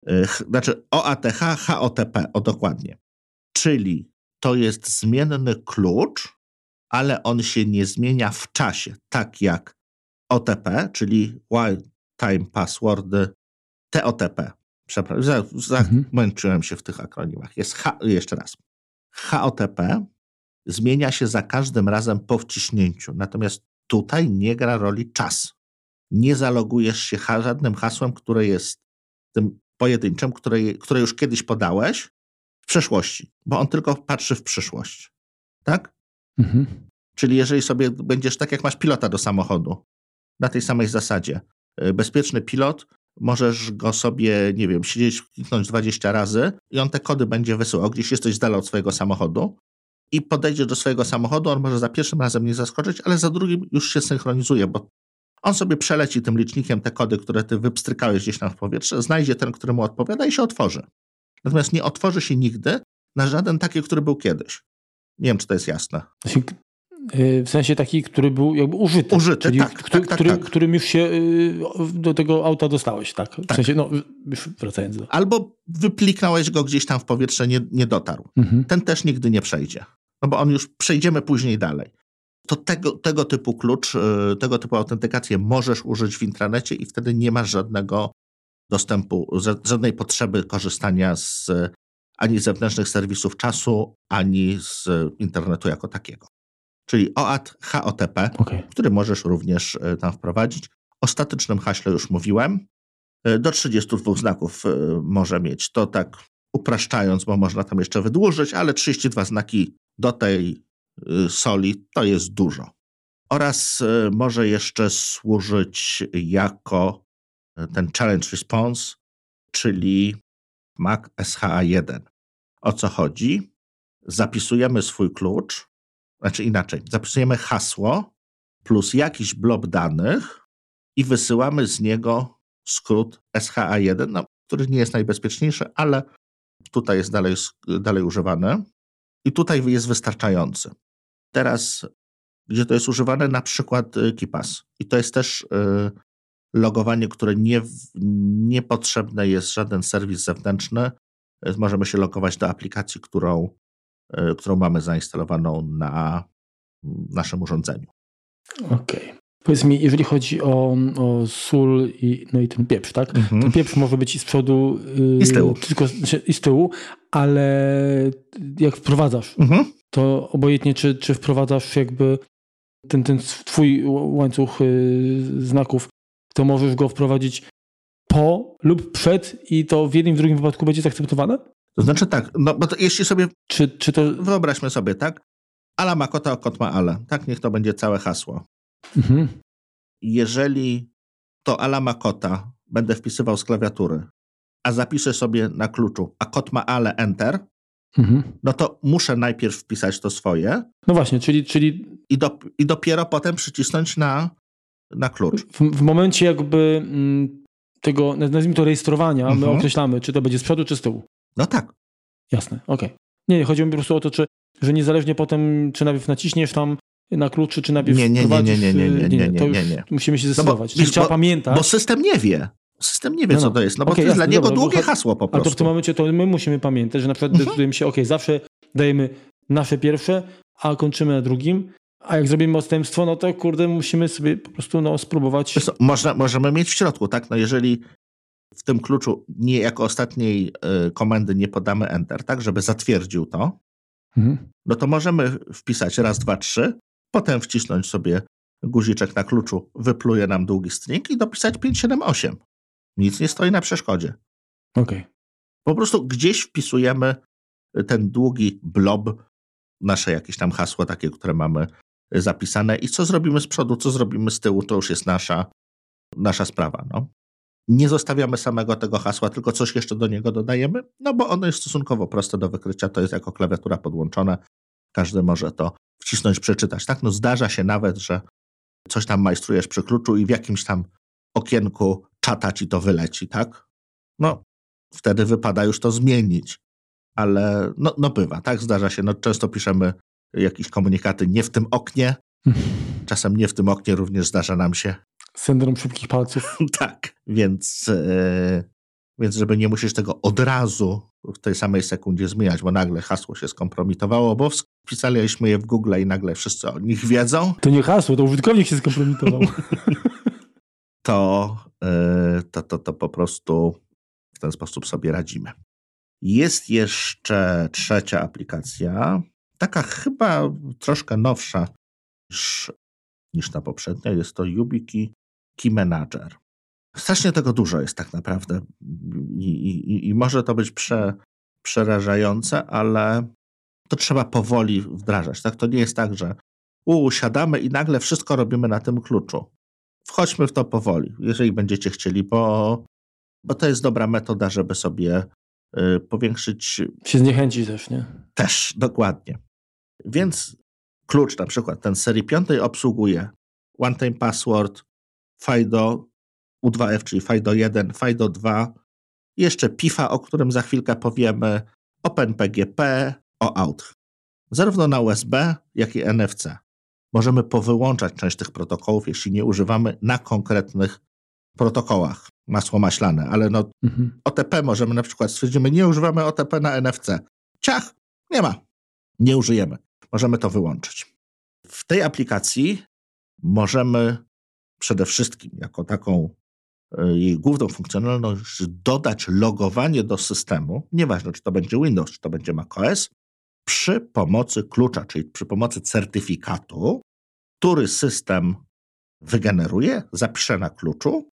yy, znaczy OATH, HOTP, o dokładnie. Czyli to jest zmienny klucz, ale on się nie zmienia w czasie, tak jak OTP, czyli Wild Time Passwordy, TOTP. Przepraszam, zamęczyłem mhm. się w tych akronimach. Jest H, jeszcze raz. HOTP zmienia się za każdym razem po wciśnięciu, natomiast tutaj nie gra roli czas. Nie zalogujesz się żadnym hasłem, które jest tym pojedynczym, które, które już kiedyś podałeś w przeszłości, bo on tylko patrzy w przyszłość. Tak? Mhm. Czyli jeżeli sobie będziesz tak, jak masz pilota do samochodu, na tej samej zasadzie, y, bezpieczny pilot, możesz go sobie, nie wiem, siedzieć, kliknąć 20 razy i on te kody będzie wysyłał. Gdzieś jesteś z dala od swojego samochodu i podejdzie do swojego samochodu, on może za pierwszym razem nie zaskoczyć, ale za drugim już się synchronizuje, bo On sobie przeleci tym licznikiem te kody, które ty wypstrykałeś gdzieś tam w powietrze, znajdzie ten, który mu odpowiada i się otworzy. Natomiast nie otworzy się nigdy na żaden taki, który był kiedyś. Nie wiem, czy to jest jasne. Y, w sensie taki, który był jakby użyty. Użyty, czyli tak, który, tak, tak, który, tak. Którym już się y, do tego auta dostałeś, tak? W tak. sensie, no, już wracając do... Albo wypliknąłeś go gdzieś tam w powietrze, nie, nie dotarł. Mhm. Ten też nigdy nie przejdzie. No bo on już, przejdziemy później dalej. To tego, tego typu klucz, y, tego typu autentykację możesz użyć w intranecie i wtedy nie masz żadnego dostępu, żadnej potrzeby korzystania z ani z zewnętrznych serwisów czasu, ani z internetu jako takiego czyli OAT HOTP, okay. który możesz również e, tam wprowadzić. O statycznym haśle już mówiłem. E, do 32 znaków e, może mieć. To tak upraszczając, bo można tam jeszcze wydłużyć, ale 32 znaki do tej soli to jest dużo. Oraz może jeszcze służyć jako ten challenge response, czyli Mac SHA1. O co chodzi? Zapisujemy swój klucz, znaczy inaczej, zapisujemy hasło plus jakiś blok danych i wysyłamy z niego skrót SHA1, no, który nie jest najbezpieczniejszy, ale tutaj jest dalej, dalej używany i tutaj jest wystarczający. Teraz, gdzie to jest używane, na przykład y, KeePass. I to jest też y, logowanie, które nie, niepotrzebne jest żaden serwis zewnętrzny. Możemy się logować do aplikacji, którą E, którą mamy zainstalowaną na naszym urządzeniu. Okej. Okay. Powiedz mi, jeżeli chodzi o, o sól i, no i ten pieprz, tak? Mhm. Ten pieprz może być i z przodu, yy, i z tyłu. Tylko, znaczy, I z tyłu, ale jak wprowadzasz, mhm. to obojętnie, czy, czy wprowadzasz jakby ten, ten twój łańcuch yy, znaków, to możesz go wprowadzić po lub przed i to w jednym i w drugim wypadku będzie zaakceptowane? To znaczy tak, no bo to, jeśli sobie. Czy, czy to. Wyobraźmy sobie, tak? Ala ma kota, kot ma ale. Tak, niech to będzie całe hasło. Mhm. Jeżeli to ala ma kota będę wpisywał z klawiatury, a zapiszę sobie na kluczu, a kot ma ale, enter, mhm. no to muszę najpierw wpisać to swoje. No właśnie, czyli. czyli... I, do, i dopiero potem przycisnąć na, na klucz. W, w momencie jakby mm, tego, nazwijmy to rejestrowania, mhm. my określamy, czy to będzie z przodu, czy z tyłu. No tak. Jasne, okej. Okay. Nie, nie, chodzi mi po prostu o to, czy, że niezależnie potem, czy najpierw naciśniesz tam na kluczy, czy najpierw nie, nie, nie, nie, nie, nie, nie, nie, nie, nie, nie. musimy się zdecydować. No bo, trzeba bo, pamiętać. Bo system nie wie. System nie wie, no, no. co to jest, no bo okay, to jest jasne, dla niego dobra, długie bo, hasło po prostu. Ale to w tym momencie to my musimy pamiętać, że na przykład mhm. decydujemy się, ok, zawsze dajemy nasze pierwsze, a kończymy na drugim, a jak zrobimy odstępstwo, no to kurde, musimy sobie po prostu no, spróbować. Można, możemy mieć w środku, tak? No jeżeli w tym kluczu nie jako ostatniej y, komendy nie podamy Enter, tak, żeby zatwierdził to, mhm. no to możemy wpisać raz, dwa, trzy, potem wcisnąć sobie guziczek na kluczu, wypluje nam długi string i dopisać 5, 7, 8. Nic nie stoi na przeszkodzie. Okej. Okay. Po prostu gdzieś wpisujemy ten długi blob, nasze jakieś tam hasło takie, które mamy zapisane i co zrobimy z przodu, co zrobimy z tyłu, to już jest nasza, nasza sprawa. No nie zostawiamy samego tego hasła, tylko coś jeszcze do niego dodajemy, no bo ono jest stosunkowo proste do wykrycia, to jest jako klawiatura podłączona, każdy może to wcisnąć, przeczytać. Tak, no zdarza się nawet, że coś tam majstrujesz przy kluczu i w jakimś tam okienku czata ci to wyleci, tak? No, wtedy wypada już to zmienić, ale no, no bywa, tak, zdarza się, no często piszemy jakieś komunikaty nie w tym oknie, czasem nie w tym oknie również zdarza nam się Syndrom szybkich palców. tak, więc, e, więc żeby nie musisz tego od razu w tej samej sekundzie zmieniać, bo nagle hasło się skompromitowało, bo wpisaliśmy je w Google i nagle wszyscy o nich wiedzą. To nie hasło, to użytkownik się skompromitował. to, e, to, to, to po prostu w ten sposób sobie radzimy. Jest jeszcze trzecia aplikacja, taka chyba troszkę nowsza niż, niż ta poprzednia. Jest to YubiKey Key Manager. Strasznie tego dużo jest tak naprawdę i, i, i może to być prze, przerażające, ale to trzeba powoli wdrażać. Tak? To nie jest tak, że usiadamy i nagle wszystko robimy na tym kluczu. Wchodźmy w to powoli, jeżeli będziecie chcieli, bo, bo to jest dobra metoda, żeby sobie y, powiększyć. Się zniechęcić też, nie? Też, dokładnie. Więc klucz na przykład ten serii piątej obsługuje one-time password, FIDO U2F, czyli FIDO 1, FIDO 2, jeszcze PIFA, o którym za chwilkę powiemy, OpenPGP, OAuth. Zarówno na USB, jak i NFC. Możemy powyłączać część tych protokołów, jeśli nie używamy na konkretnych protokołach. Masło maślane, ale no mhm. OTP możemy na przykład stwierdzimy, nie używamy OTP na NFC. Ciach, nie ma. Nie użyjemy. Możemy to wyłączyć. W tej aplikacji możemy przede wszystkim jako taką e, jej główną funkcjonalność dodać logowanie do systemu, nieważne czy to będzie Windows, czy to będzie macOS, przy pomocy klucza, czyli przy pomocy certyfikatu, który system wygeneruje, zapisze na kluczu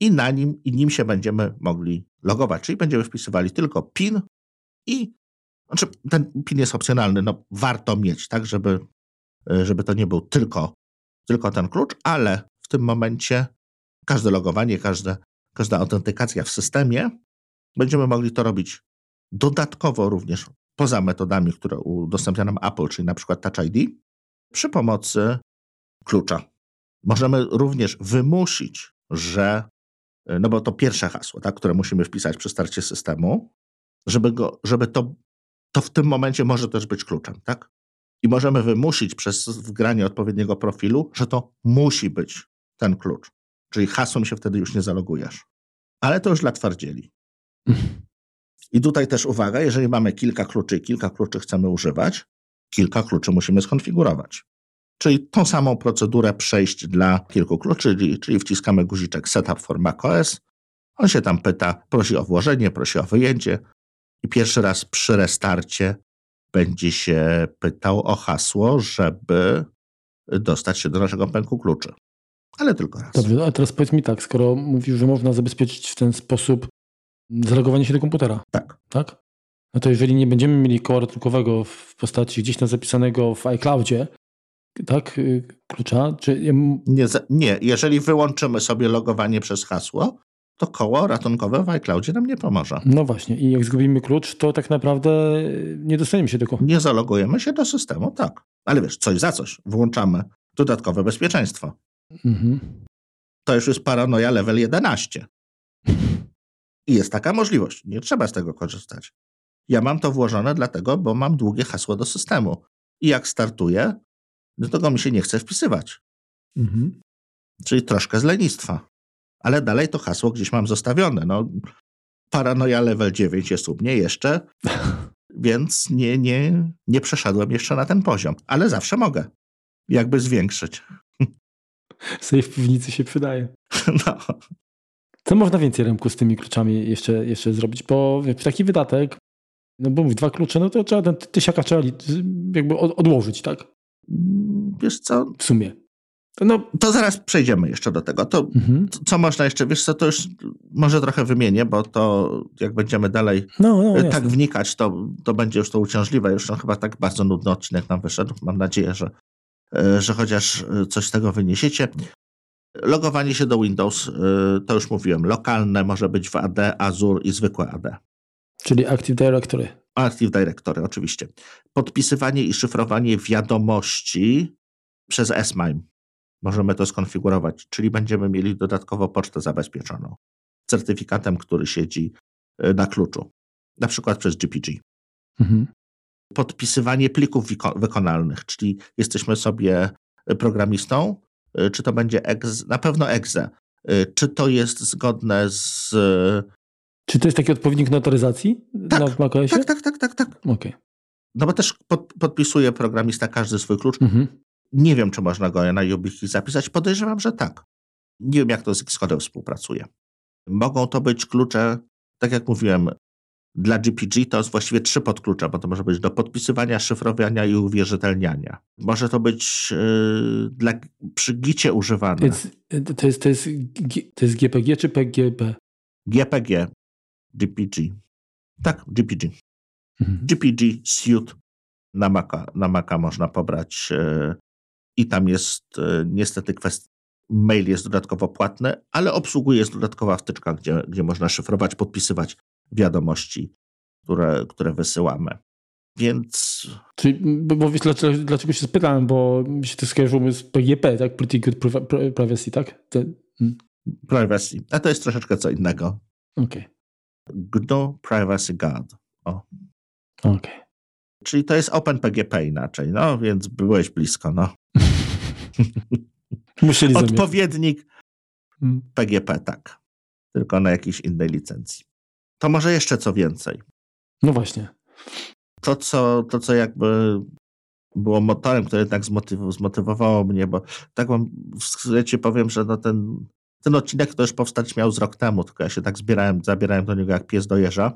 i na nim, i nim się będziemy mogli logować. Czyli będziemy wpisywali tylko PIN i znaczy ten PIN jest opcjonalny, no warto mieć, tak, żeby, żeby to nie był tylko, tylko ten klucz, ale w tym momencie każde logowanie, każde, każda autentykacja w systemie będziemy mogli to robić dodatkowo również poza metodami, które udostępnia nam Apple, czyli na przykład Touch ID, przy pomocy klucza. Możemy również wymusić, że, no bo to pierwsze hasło, tak, które musimy wpisać przy starcie systemu, żeby, go, żeby to, to w tym momencie może też być kluczem, tak? I możemy wymusić przez wgranie odpowiedniego profilu, że to musi być ten klucz. Czyli hasłem się wtedy już nie zalogujesz. Ale to już dla twardzieli. I tutaj też uwaga, jeżeli mamy kilka kluczy i kilka kluczy chcemy używać, kilka kluczy musimy skonfigurować. Czyli tą samą procedurę przejść dla kilku kluczy, czyli, czyli wciskamy guziczek Setup for macOS. On się tam pyta, prosi o włożenie, prosi o wyjęcie i pierwszy raz przy restarcie będzie się pytał o hasło, żeby dostać się do naszego pęku kluczy. Ale tylko raz. Dobrze, a teraz powiedz mi tak, skoro mówisz, że można zabezpieczyć w ten sposób zalogowanie się do komputera. Tak. Tak? No to jeżeli nie będziemy mieli koła ratunkowego w postaci gdzieś tam zapisanego w iCloudzie, tak, y, klucza, czy... Nie, nie, jeżeli wyłączymy sobie logowanie przez hasło, to koło ratunkowe w iCloudzie nam nie pomoże. No właśnie, i jak zgubimy klucz, to tak naprawdę nie dostaniemy się do koła. Nie zalogujemy się do systemu, tak. Ale wiesz, coś za coś. Włączamy dodatkowe bezpieczeństwo. Mhm. To już jest paranoja level 11. I jest taka możliwość. Nie trzeba z tego korzystać. Ja mam to włożone dlatego, bo mam długie hasło do systemu. I jak startuję, do tego mi się nie chce wpisywać. Mhm. Czyli troszkę z lenistwa. Ale dalej to hasło gdzieś mam zostawione. No, paranoja level 9 jest u mnie jeszcze, więc nie, nie, nie przeszedłem jeszcze na ten poziom. Ale zawsze mogę. Jakby zwiększyć. Sobie w piwnicy się przydaje. No. Co można więcej rynku z tymi kluczami jeszcze, jeszcze zrobić? Bo taki wydatek, no bo mówię, dwa klucze, no to trzeba ten tysiaka trzeba jakby odłożyć, tak? Wiesz co? W sumie. No, to zaraz przejdziemy jeszcze do tego. To, mhm. co można jeszcze, wiesz co, to już może trochę wymienię, bo to jak będziemy dalej no, no, tak jasne. wnikać, to, to będzie już to uciążliwe. Już no, chyba tak bardzo nudny odcinek nam wyszedł. Mam nadzieję, że, e, że chociaż coś z tego wyniesiecie. Logowanie się do Windows, to już mówiłem, lokalne może być w AD, Azure i zwykłe AD. Czyli Active Directory. Active Directory, oczywiście. Podpisywanie i szyfrowanie wiadomości przez SMIME. Możemy to skonfigurować, czyli będziemy mieli dodatkowo pocztę zabezpieczoną certyfikatem, który siedzi y, na kluczu, na przykład przez GPG. Mhm. Podpisywanie plików wykonalnych, czyli jesteśmy sobie programistą, Y, czy to będzie ex, na pewno exe, y, czy to jest zgodne z... Czy to jest taki odpowiednik notaryzacji tak, na macOSie? Tak, tak, tak, tak, tak. Okay. No bo też pod, podpisuje programista każdy swój klucz. Mhm. Nie wiem, czy można go na YubiKey zapisać. Podejrzewam, że tak. Nie wiem, jak to z Xcode współpracuje. Mogą to być klucze, tak jak mówiłem, dla GPG to jest właściwie trzy podklucze, bo to może być do podpisywania, szyfrowania i uwierzytelniania. Może to być yy, dla, przy gicie używane. It's, to, jest, to, jest, to jest GPG czy PGP? GPG, GPG. Tak, GPG. Mhm. GPG Suite na Maca, na Maca można pobrać yy, i tam jest yy, niestety kwestia, mail jest dodatkowo płatny, ale obsługuje jest dodatkowa wtyczka, gdzie, gdzie można szyfrować, podpisywać wiadomości, które, które wysyłamy. Więc. Czyli, bo wiesz, dlaczego, dlaczego się spytałem, bo mi się to skojarzyło z PGP, tak? Pretty Good Privacy, tak? Te, Hmm. Privacy. A to jest troszeczkę co innego. Okej. Okay. GNU Privacy Guard. O. Okej. Okay. Czyli to jest OpenPGP inaczej, no więc byłeś blisko, no. Musieli Odpowiednik PGP, hmm. tak. Tylko na jakiejś innej licencji. To może jeszcze co więcej. No właśnie. To, co, to, co jakby było motorem, które tak zmotyw zmotywowało mnie, bo tak wam w skrócie powiem, że no ten, ten odcinek to już powstać miał z rok temu, tylko ja się tak zbierałem, zabierałem do niego jak pies do jeża.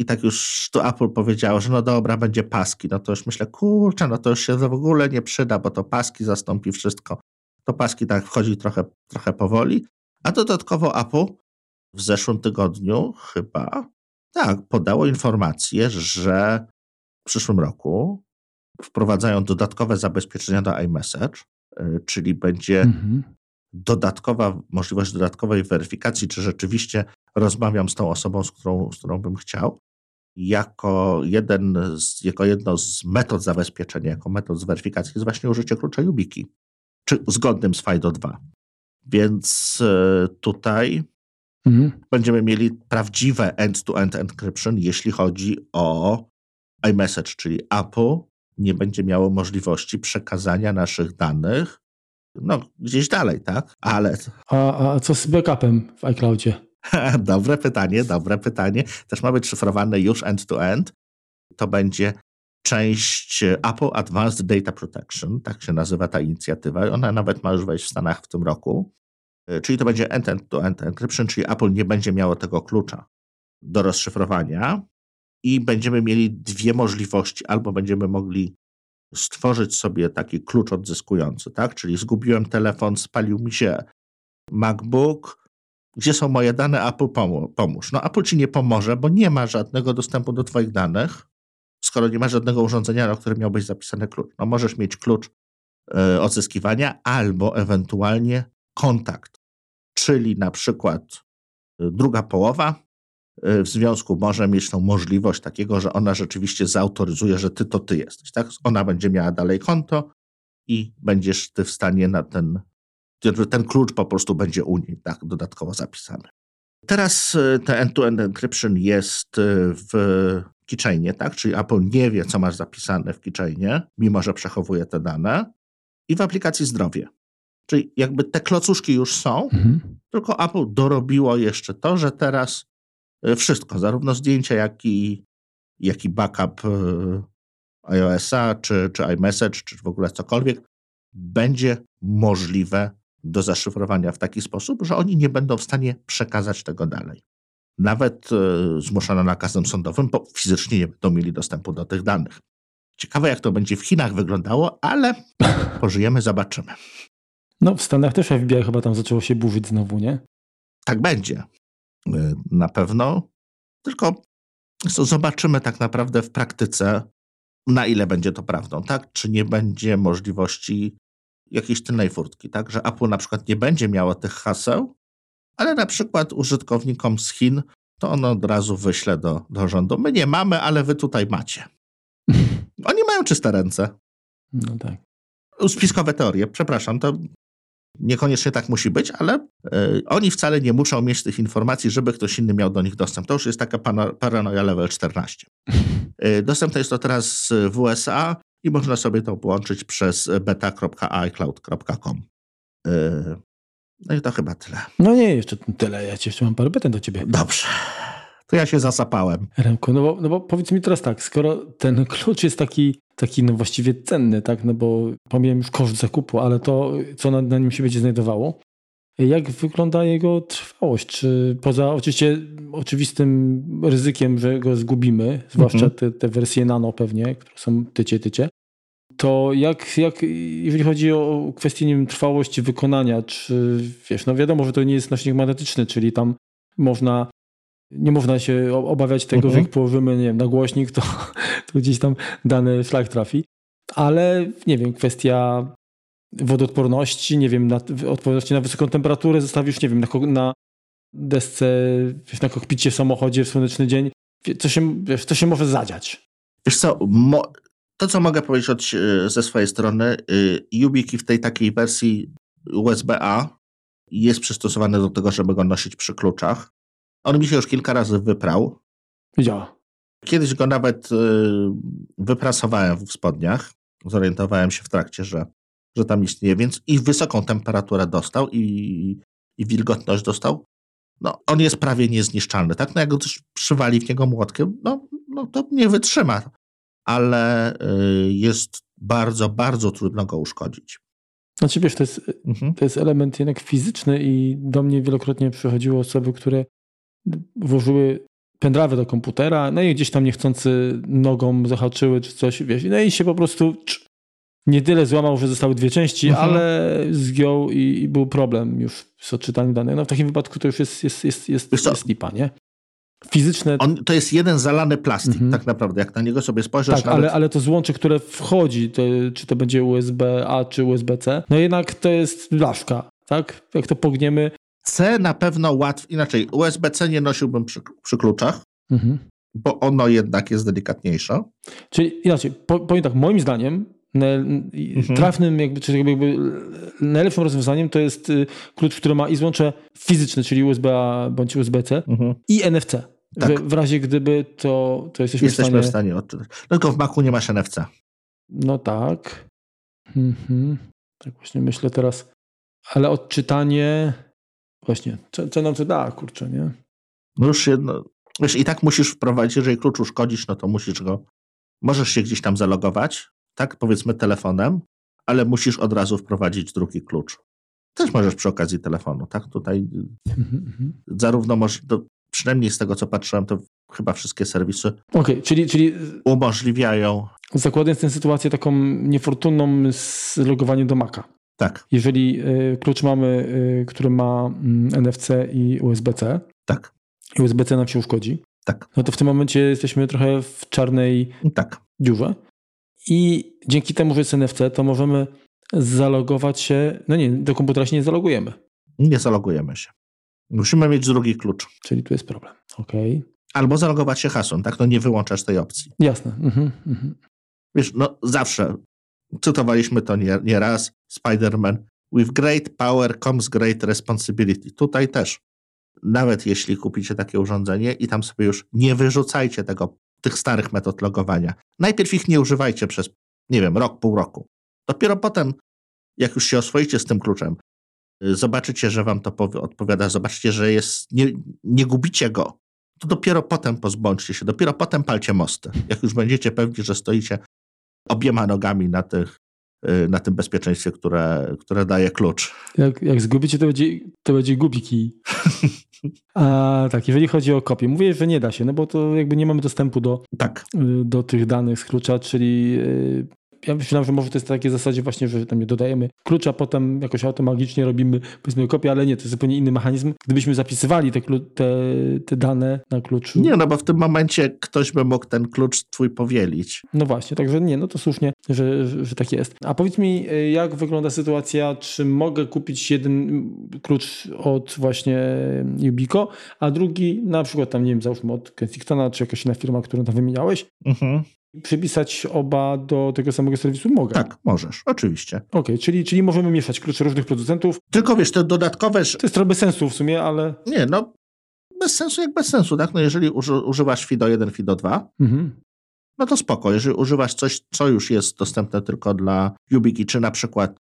I tak już tu Apple powiedziało, że no dobra, będzie paski. No to już myślę, kurczę, no to już się w ogóle nie przyda, bo to paski zastąpi wszystko. To paski tak wchodzi trochę, trochę powoli. A dodatkowo Apple w zeszłym tygodniu chyba tak, podało informację, że w przyszłym roku wprowadzają dodatkowe zabezpieczenia do iMessage, y, czyli będzie mhm. dodatkowa możliwość dodatkowej weryfikacji, czy rzeczywiście rozmawiam z tą osobą, z którą, z którą bym chciał, jako, jeden z, jako jedno z metod zabezpieczenia, jako metod z weryfikacji jest właśnie użycie klucza YubiKey, czy zgodnym z FIDO 2. Więc y, tutaj mhm. będziemy mieli prawdziwe end-to-end encryption, jeśli chodzi o iMessage, czyli Apple nie będzie miało możliwości przekazania naszych danych no, gdzieś dalej, tak? Ale. A, a co z backupem w iCloudzie? dobre pytanie, dobre pytanie. Też ma być szyfrowane już end-to-end. To będzie część Apple Advanced Data Protection, tak się nazywa ta inicjatywa. Ona nawet ma już wejść w Stanach w tym roku. E, czyli to będzie end-to-end encryption, czyli Apple nie będzie miało tego klucza do rozszyfrowania i będziemy mieli dwie możliwości. Albo będziemy mogli stworzyć sobie taki klucz odzyskujący, tak? Czyli zgubiłem telefon, spalił mi się MacBook, gdzie są moje dane, Apple pomóż. No Apple ci nie pomoże, bo nie ma żadnego dostępu do twoich danych, skoro nie ma żadnego urządzenia, na którym miałbyś zapisany klucz. No możesz mieć klucz y, odzyskiwania albo ewentualnie kontakt, czyli na przykład y, druga połowa Y, w związku może mieć tą możliwość takiego, że ona rzeczywiście zautoryzuje, że ty to ty jesteś. Tak? Ona będzie miała dalej konto i będziesz ty w stanie na ten, ten klucz po prostu będzie u niej tak, dodatkowo zapisany. Teraz y, te end-to-end encryption jest y, w keychainie, tak? czyli Apple nie wie, co masz zapisane w keychainie, mimo że przechowuje te dane, i w aplikacji zdrowie. Czyli jakby te klocuszki już są, mhm. tylko Apple dorobiło jeszcze to, że teraz E, wszystko, zarówno zdjęcia, jak i, jak i backup e, iOS-a, czy, czy iMessage, czy w ogóle cokolwiek, będzie możliwe do zaszyfrowania w taki sposób, że oni nie będą w stanie przekazać tego dalej. Nawet e, zmuszono nakazem sądowym, bo fizycznie nie będą mieli dostępu do tych danych. Ciekawe, jak to będzie w Chinach wyglądało, ale pożyjemy, zobaczymy. No, w Stanach też FBI chyba tam zaczęło się burzyć znowu, nie? Tak będzie. Y, na pewno. Tylko zobaczymy tak naprawdę w praktyce, na ile będzie to prawdą, tak? Czy nie będzie możliwości jakiejś tylnej furtki, tak? Że Apple na przykład nie będzie miało tych haseł, ale na przykład użytkownikom z Chin to ono od razu wyśle do, do rządu. My nie mamy, ale wy tutaj macie. Oni mają czyste ręce. No tak. Spiskowe teorie, przepraszam, to Niekoniecznie tak musi być, ale y, oni wcale nie muszą mieć tych informacji, żeby ktoś inny miał do nich dostęp. To już jest taka paranoia level 14. Y, dostępne jest to teraz w USA i można sobie to połączyć przez beta.iCloud.com. Y, no i to chyba tyle. No nie, jeszcze tyle. Ja jeszcze mam parę pytań do ciebie. Dobrze. To ja się zasapałem. Remku, no bo, no bo powiedz mi teraz tak, skoro ten klucz jest taki taki no właściwie cenny, tak, no bo pomijam już koszt zakupu, ale to, co na, na nim się będzie znajdowało, jak wygląda jego trwałość? Czy poza oczywiście oczywistym ryzykiem, że go zgubimy, zwłaszcza mhm. te, te wersje nano pewnie, które są tycie, tycie, to jak, jak jeżeli chodzi o kwestię nie wiem, trwałości wykonania, czy wiesz, no wiadomo, że to nie jest nośnik magnetyczny, czyli tam można nie można się obawiać tego, mhm. że jak położymy nie wiem, na głośnik, to, to gdzieś tam dany szlak trafi. Ale nie wiem, kwestia wodoodporności, nie wiem, na, odporności na wysoką temperaturę zostawisz, nie wiem, na, na desce, na kokpicie w samochodzie w słoneczny dzień. Co się, wiesz, co się może zadziać? Wiesz co, mo, to co mogę powiedzieć od, ze swojej strony, y, YubiKey w tej takiej wersji USB-A jest przystosowany do tego, żeby go nosić przy kluczach. On mi się już kilka razy wyprał. Działa. Kiedyś go nawet y, wyprasowałem w spodniach. Zorientowałem się w trakcie, że, że tam istnieje, więc i wysoką temperaturę dostał, i, i wilgotność dostał. No, on jest prawie niezniszczalny, tak? No jak go coś przywali w niego młotkiem, no, no to nie wytrzyma, ale y, jest bardzo, bardzo trudno go uszkodzić. Znaczy wiesz, to jest, mhm. to jest element jednak fizyczny i do mnie wielokrotnie przychodziły osoby, które włożyły pendrive do komputera, no i gdzieś tam niechcący nogą zahaczyły czy coś, wiesz, no i się po prostu nie tyle złamał, że zostały dwie części, mhm. ale zgiął i, i, był problem już z odczytaniem danych. No w takim wypadku to już jest, jest, jest, jest, jest, jest lipa, nie? Fizyczne... On, to jest jeden zalany plastik, mhm. tak naprawdę, jak na niego sobie spojrzysz. Tak, ale, ale to złącze, które wchodzi, to, czy to będzie USB-A, czy USB-C, no jednak to jest blaszka, tak? Jak to pogniemy, C na pewno łatwiej, inaczej USB-C nie nosiłbym przy, przy kluczach, mhm. bo ono jednak jest delikatniejsze. Czyli inaczej, powiem tak, moim zdaniem. Trafnym, jakby, czy jakby najlepszym rozwiązaniem to jest y, klucz, który ma i złącze fizyczne, czyli USB-A bądź USB-C mhm. i NFC. Tak. W, razie gdyby to, to jesteśmy, jesteśmy w stanie... w stanie Tylko w Macu nie masz NFC. No tak. Mhm. Tak właśnie myślę teraz. Ale odczytanie Właśnie, co, co nam to da, kurczę, nie? No już jedno, wiesz, i tak musisz wprowadzić, jeżeli klucz uszkodzisz, no to musisz go, możesz się gdzieś tam zalogować, tak, powiedzmy telefonem, ale musisz od razu wprowadzić drugi klucz. Też możesz przy okazji telefonu, tak? Tutaj mhm, mhm. zarówno możesz, przynajmniej z tego co patrzyłem, to chyba wszystkie serwisy okay, czyli, czyli umożliwiają. Zakładając tę sytuację taką niefortunną z logowaniem do Maca. Tak. Jeżeli y, klucz mamy, y, który ma mm, NFC i USB-C, tak. i USB-C nam się uszkodzi, tak. no to w tym momencie jesteśmy trochę w czarnej tak. dziurze. I dzięki temu, że jest NFC, to możemy zalogować się. No nie, do komputera się nie zalogujemy. Nie zalogujemy się. Musimy mieć drugi klucz. Czyli tu jest problem. Okay. Albo zalogować się hasłem, tak? No nie wyłączasz tej opcji. Jasne. Mhm, mhm. Wiesz, no zawsze Cytowaliśmy to nie, nie raz. Spider-Man. With great power comes great responsibility. Tutaj też. Nawet jeśli kupicie takie urządzenie i tam sobie już nie wyrzucajcie tego, tych starych metod logowania. Najpierw ich nie używajcie przez, nie wiem, rok, pół roku. Dopiero potem, jak już się oswoicie z tym kluczem, zobaczycie, że wam to odpowiada, zobaczycie, że jest, nie, nie gubicie go, to dopiero potem pozbądźcie się, dopiero potem palcie mosty. Jak już będziecie pewni, że stoicie obiema nogami na, tych, y, na tym bezpieczeństwie, które, które daje klucz. Jak, jak zgubicie, to będzie, to będzie gubiki. A tak, jeżeli chodzi o kopię, mówię, że nie da się, no bo to jakby nie mamy dostępu do, tak. Y, do tych danych z klucza, czyli y, ja myślałem, że może to jest na takiej zasadzie właśnie, że tam nie dodajemy klucza, potem jakoś automagicznie robimy powiedzmy kopię, ale nie, to jest zupełnie inny mechanizm. Gdybyśmy zapisywali te, te, te dane na kluczu. Nie, no bo w tym momencie ktoś by mógł ten klucz twój powielić. No właśnie, także nie, no to słusznie, że, że, że tak jest. A powiedz mi, jak wygląda sytuacja, czy mogę kupić jeden klucz od właśnie Ubico, a drugi na przykład tam, nie wiem, załóżmy od Kensingtona, czy jakaś inna firma, którą tam wymieniałeś, mhm przypisać oba do tego samego serwisu? Mogę. Tak, możesz, oczywiście. Okej, okay, czyli, czyli możemy mieszać klucze różnych producentów. Tylko wiesz, te dodatkowe... To jest trochę bez sensu w sumie, ale... Nie, no bez sensu jak bez sensu, tak? No jeżeli uży, używasz FIDO 1, FIDO 2, mhm. no to spoko. Jeżeli używasz coś, co już jest dostępne tylko dla YubiKey, czy na przykład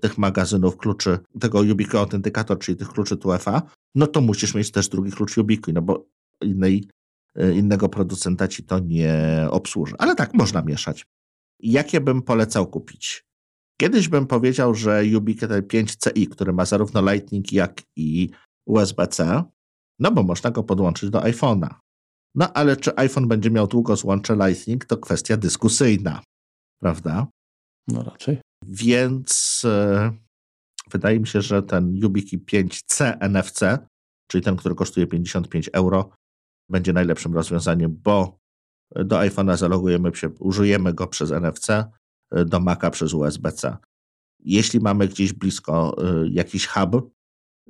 tych magazynów kluczy, tego YubiKey Authenticator, czyli tych kluczy 2FA, no to musisz mieć też drugi klucz YubiKey, no bo innej innego producenta ci to nie obsłuży. Ale tak, można mieszać. Jakie bym polecał kupić? Kiedyś bym powiedział, że Ubiquiti 5CI, który ma zarówno Lightning, jak i USB-C, no bo można go podłączyć do iPhone'a. No ale czy iPhone będzie miał długo złącze Lightning, to kwestia dyskusyjna, prawda? No raczej. Więc e, wydaje mi się, że ten YubiKey 5C NFC, czyli ten, który kosztuje 55 euro, będzie najlepszym rozwiązaniem, bo do iPhone'a zalogujemy się, użyjemy go przez NFC, do Maca przez USB-C. Jeśli mamy gdzieś blisko y, jakiś hub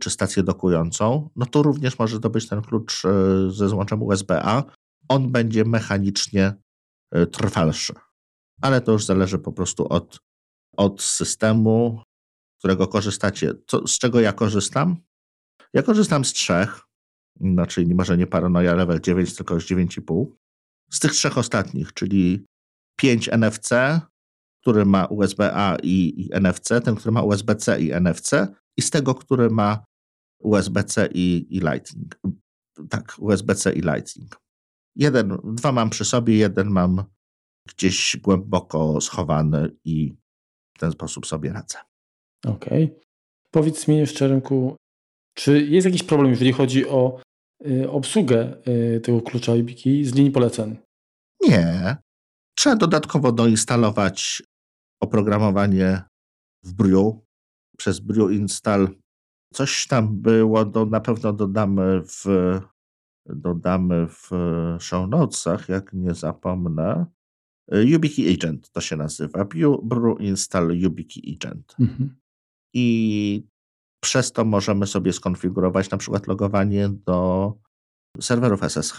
czy stację dokującą, no to również może zdobyć ten klucz y, ze złączem USB-A. On będzie mechanicznie trwalszy, ale to już zależy po prostu od, od systemu którego korzystacie, co, z czego ja korzystam? Ja korzystam z trzech, czyli może nie paranoja level 9, tylko już 9,5. Z tych trzech ostatnich, czyli 5 NFC, który ma USB-A i, i NFC, ten, który ma USB-C i NFC i z tego, który ma USB-C i, i Lightning. Tak, USB-C i Lightning. Jeden, dwa mam przy sobie, jeden mam gdzieś głęboko schowany i w ten sposób sobie radzę. Okej. Okay. Powiedz mi jeszcze, Rynku, czy jest jakiś problem, jeżeli chodzi o obsługę y, tego klucza YubiKey z linii poleceń? Nie. Trzeba dodatkowo doinstalować oprogramowanie w Brew. Przez Brew Install coś tam było, do, na pewno dodamy w, dodamy w show notesach, jak nie zapomnę. YubiKey Agent to się nazywa. Brew Install YubiKey Agent. Mhm. I przez to możemy sobie skonfigurować na przykład logowanie do serwerów SSH,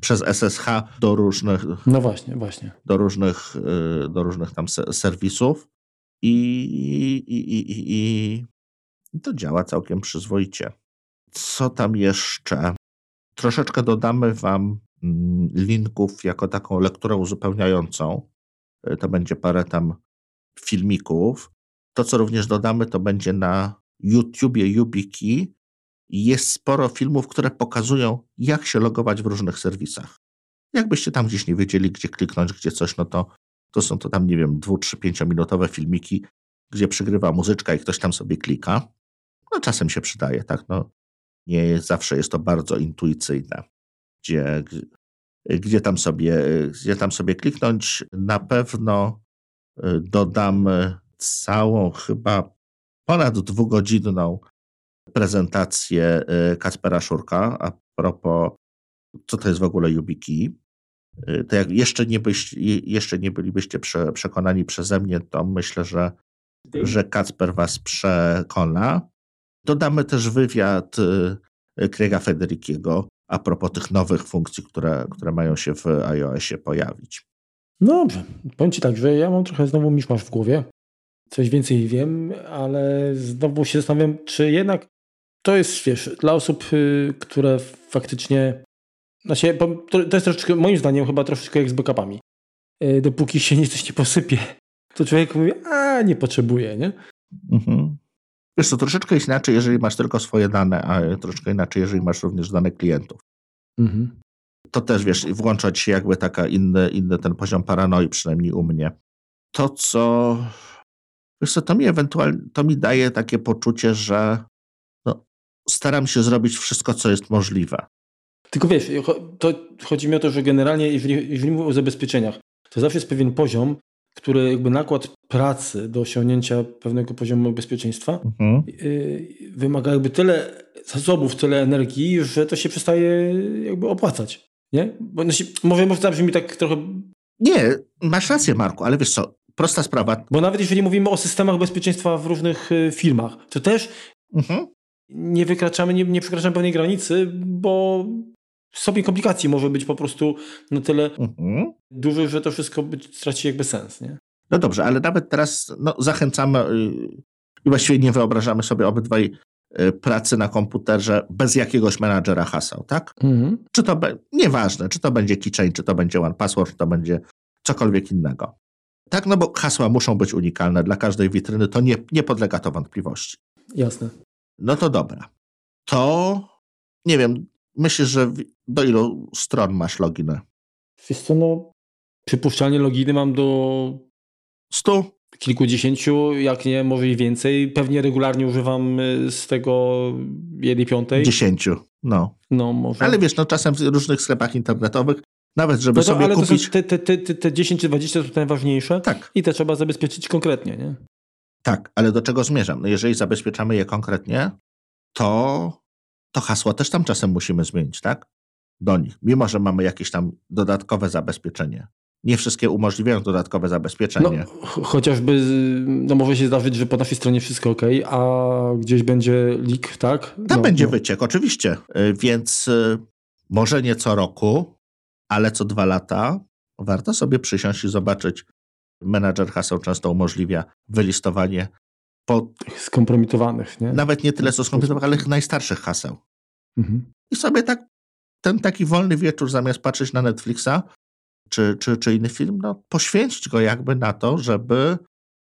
przez SSH do różnych. No właśnie, właśnie. Do różnych, y, do różnych tam serwisów i, i, i, i, i to działa całkiem przyzwoicie. Co tam jeszcze? Troszeczkę dodamy Wam mm, linków jako taką lekturę uzupełniającą. Y, to będzie parę tam filmików. To, co również dodamy, to będzie na YouTubie YubiKey jest sporo filmów, które pokazują, jak się logować w różnych serwisach. Jakbyście tam gdzieś nie wiedzieli, gdzie kliknąć, gdzie coś, no to, to są to tam, nie wiem, dwu, trzy, pięciominutowe filmiki, gdzie przygrywa muzyczka i ktoś tam sobie klika. No czasem się przydaje, tak, no nie zawsze jest to bardzo intuicyjne, gdzie, gdzie, tam, sobie, gdzie tam sobie kliknąć. Na pewno y, dodamy całą chyba ponad dwugodzinną prezentację y, Kacpera Szurka a propos, co to jest w ogóle YubiKey. Y, to jak jeszcze nie, byś, jeszcze nie bylibyście prze, przekonani przeze mnie, to myślę, że, że Kacper was przekona. Dodamy też wywiad y, Craiga Federikiego a propos tych nowych funkcji, które, które mają się w iOSie pojawić. No dobrze, powiem Ci tak, że ja mam trochę znowu miszmasz w głowie. Coś więcej wiem, ale znowu się zastanawiam, czy jednak to jest, wiesz, dla osób, y, które faktycznie. Znaczy, to jest troszeczkę, moim zdaniem, chyba troszeczkę jak z backupami. Y, dopóki się nic coś nie posypie, to człowiek mówi, a nie potrzebuje, nie? Mhm. Wiesz to troszeczkę jest inaczej, jeżeli masz tylko swoje dane, a troszeczkę inaczej, jeżeli masz również dane klientów. Mhm. To też, wiesz, włączać się jakby taka inny, inny ten poziom paranoi, przynajmniej u mnie. To, co... Wiesz co, to mi ewentualnie, to mi daje takie poczucie, że staram się zrobić wszystko, co jest możliwe. Tylko wiesz, to chodzi mi o to, że generalnie, jeżeli, jeżeli mówimy o zabezpieczeniach, to zawsze jest pewien poziom, który jakby nakład pracy do osiągnięcia pewnego poziomu bezpieczeństwa mhm. yy, wymaga jakby tyle zasobów, tyle energii, że to się przestaje jakby opłacać. Nie? Bo, znaczy, może, może to brzmi tak trochę... Nie, masz rację Marku, ale wiesz co, prosta sprawa. Bo nawet jeżeli mówimy o systemach bezpieczeństwa w różnych y, firmach, to też mhm nie wykraczamy, nie, nie przekraczamy pewnej granicy, bo sobie komplikacji może być po prostu na tyle mhm. duży, że to wszystko być, straci jakby sens, nie? No dobrze, ale nawet teraz no, zachęcamy yy, i właściwie nie wyobrażamy sobie obydwaj yy, pracy na komputerze bez jakiegoś menadżera haseł, tak? Mhm. Czy to, be, nieważne, czy to będzie keychain, czy to będzie one password, czy to będzie cokolwiek innego. Tak, no bo hasła muszą być unikalne dla każdej witryny, to nie, nie podlega to wątpliwości. Jasne. No to dobra. To nie wiem, myślę, że do ilu stron masz loginy? Wiesz co, no przypuszczalnie loginy mam do stu kilkudziesięciu, jak nie, może i więcej. Pewnie regularnie używam y, z tego jednej piątej. Dziesięciu, no. No, może. Ale wiesz, no czasem w różnych sklepach internetowych, nawet żeby no to, sobie ale kupić... te, te, te, te 10 czy 20 to najważniejsze. Tak. I te trzeba zabezpieczyć konkretnie, nie? Tak, ale do czego zmierzam? No jeżeli zabezpieczamy je konkretnie, to, to hasło też tam czasem musimy zmienić, tak? Do nich, mimo że mamy jakieś tam dodatkowe zabezpieczenie. Nie wszystkie umożliwiają dodatkowe zabezpieczenie. No, chociażby, no może się zdarzyć, że po naszej stronie wszystko ok, a gdzieś będzie leak, tak? Tam no, będzie no. wyciek, oczywiście. Y, więc y, może nie co roku, ale co dwa lata warto sobie przysiąść i zobaczyć, menadżer haseł często umożliwia wylistowanie po... Skompromitowanych, nie? Nawet nie tyle co skompromitowanych, ale najstarszych haseł. Mhm. I sobie tak ten taki wolny wieczór, zamiast patrzeć na Netflixa czy, czy, czy inny film, no poświęcić go jakby na to, żeby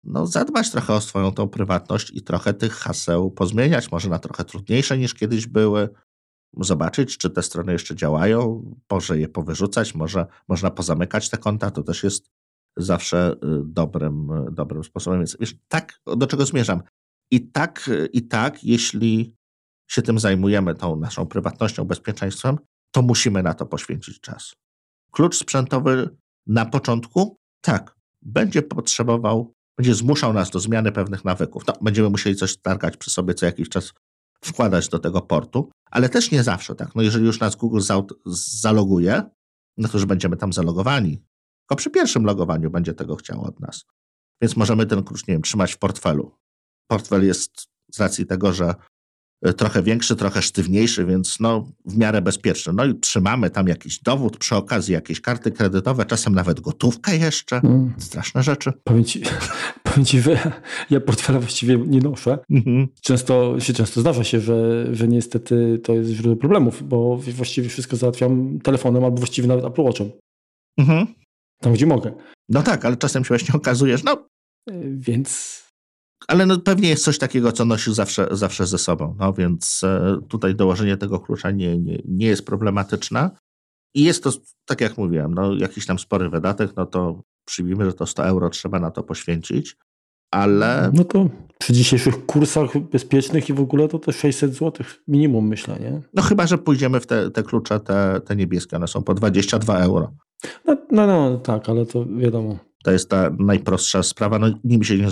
no, zadbać trochę o swoją tą prywatność i trochę tych haseł pozmieniać, może na trochę trudniejsze niż kiedyś były, zobaczyć, czy te strony jeszcze działają, może je powyrzucać, może można pozamykać te konta, to też jest zawsze y, dobrym, y, dobrym sposobem. Więc wiesz, tak, do czego zmierzam? I tak, i tak, jeśli się tym zajmujemy, tą naszą prywatnością, bezpieczeństwem, to musimy na to poświęcić czas. Klucz sprzętowy na początku, tak, będzie potrzebował, będzie zmuszał nas do zmiany pewnych nawyków. No, będziemy musieli coś targać przy sobie co jakiś czas, wkładać do tego portu, ale też nie zawsze tak. No jeżeli już nas Google zaloguje, no to już będziemy tam zalogowani. Tylko przy pierwszym logowaniu będzie tego chciało od nas. Więc możemy ten klucz, nie wiem, trzymać w portfelu. Portfel jest z racji tego, że trochę większy, trochę sztywniejszy, więc no w miarę bezpieczny. No i trzymamy tam jakiś dowód, przy okazji jakieś karty kredytowe, czasem nawet gotówkę jeszcze. Mm. Straszne rzeczy. Powiem ci, powiem ci, że ja portfela właściwie nie noszę. Mhm. Często się często zdarza się, że, że niestety to jest źródło problemów, bo właściwie wszystko załatwiam telefonem albo właściwie nawet Apple Watchem. Mhm. Tam, gdzie mogę. No tak, ale czasem się właśnie okazujesz, no... E, więc... Ale no pewnie jest coś takiego, co nosisz zawsze, zawsze ze sobą, no więc e, tutaj dołożenie tego klucza nie, nie, nie jest problematyczne. I jest to, tak jak mówiłem, no jakiś tam spory wydatek, no to przyjmijmy, że to 100 euro trzeba na to poświęcić, ale... No to przy dzisiejszych kursach bezpiecznych i w ogóle to te 600 zł minimum myślę, nie? No chyba, że pójdziemy w te, te klucze, te, te niebieskie, one są po 22 euro. No, no, no, tak, ale to wiadomo. To jest ta najprostsza sprawa. No, nimi się nie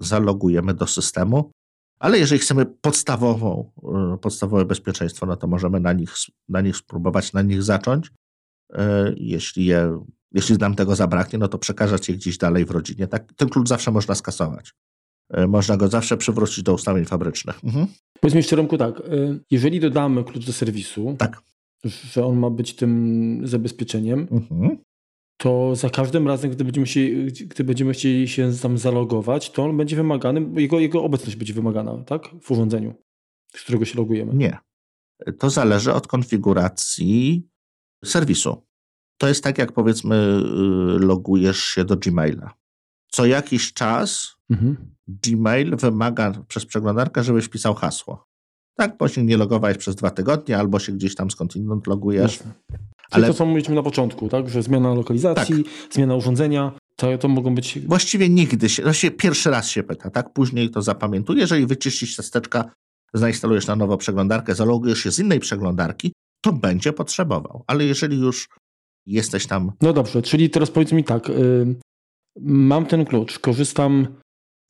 zalogujemy do systemu, ale jeżeli chcemy podstawową, y, podstawowe bezpieczeństwo, no to możemy na nich, na nich spróbować, na nich zacząć. Y, jeśli, je, jeśli nam tego zabraknie, no to przekazać je gdzieś dalej w rodzinie. Tak, ten klucz zawsze można skasować. Y, można go zawsze przywrócić do ustawień fabrycznych. Mhm. Powiedzmy jeszcze, Romku, tak. Jeżeli dodamy klucz do serwisu, tak że on ma być tym zabezpieczeniem, mhm. To za każdym razem, gdy będziemy, się, gdy będziemy chcieli się tam zalogować, to on będzie wymagany, jego, jego obecność będzie wymagana, tak? W urządzeniu, z którego się logujemy. Nie. To zależy od konfiguracji serwisu. To jest tak, jak powiedzmy, y, logujesz się do Gmaila. Co jakiś czas mhm. Gmail wymaga przez przeglądarkę, żebyś wpisał hasło. Tak, bo się nie logowałeś przez dwa tygodnie, albo się gdzieś tam skądinąd logujesz. Jasne. Ale to, co mówiliśmy na początku, tak? Że zmiana lokalizacji, tak. zmiana urządzenia, to, to mogą być... Właściwie nigdy się, właściwie pierwszy raz się pyta, tak? Później to zapamiętuje. Jeżeli wyczyścisz testeczka, zainstalujesz na nowo przeglądarkę, zalogujesz się z innej przeglądarki, to będzie potrzebował. Ale jeżeli już jesteś tam... No dobrze, czyli teraz powiedz mi tak, yy, mam ten klucz, korzystam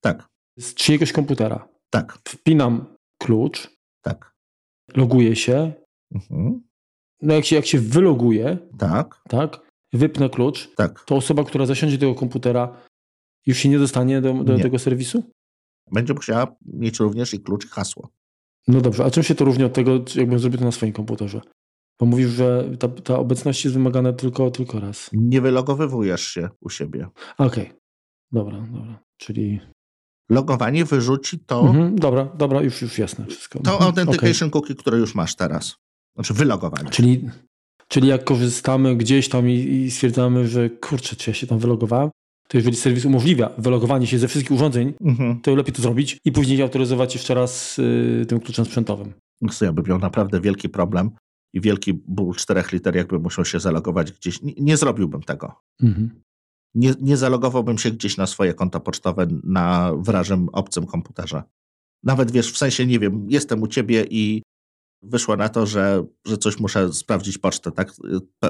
tak. z czyjegoś komputera. Tak. Wpinam klucz, tak. Loguję się. Mhm. No jak się, jak się wyloguje, tak. tak, wypnę klucz, tak. to osoba, która zasiądzie do tego komputera, już się nie dostanie do, do nie. tego serwisu? Będzie musiała mieć również i klucz i hasło. No dobrze, a czym się to różni od tego, jakbym zrobił to na swoim komputerze? Bo mówisz, że ta, ta obecność jest wymagana tylko, tylko raz. Nie wylogowywujesz się u siebie. Okej, okay. dobra, dobra. Czyli logowanie wyrzuci to. Mhm, dobra, dobra, już, już jasne wszystko. To mhm, authentication okay. cookie, które już masz teraz. Znaczy wylogowanie. Czyli, czyli jak korzystamy gdzieś tam i, i stwierdzamy, że kurczę, czy ja się tam wylogowałem, to jeżeli serwis umożliwia wylogowanie się ze wszystkich urządzeń, mhm. to lepiej to zrobić i później autoryzować jeszcze raz y, tym kluczem sprzętowym. To ja bym miał naprawdę wielki problem i wielki ból czterech liter, jakby musiał się zalogować gdzieś. Nie, nie zrobiłbym tego. Mhm nie, nie zalogowałbym się gdzieś na swoje konto pocztowe na wrażym obcym komputerze. Nawet wiesz, w sensie, nie wiem, jestem u ciebie i wyszło na to, że, że coś muszę sprawdzić pocztę, tak?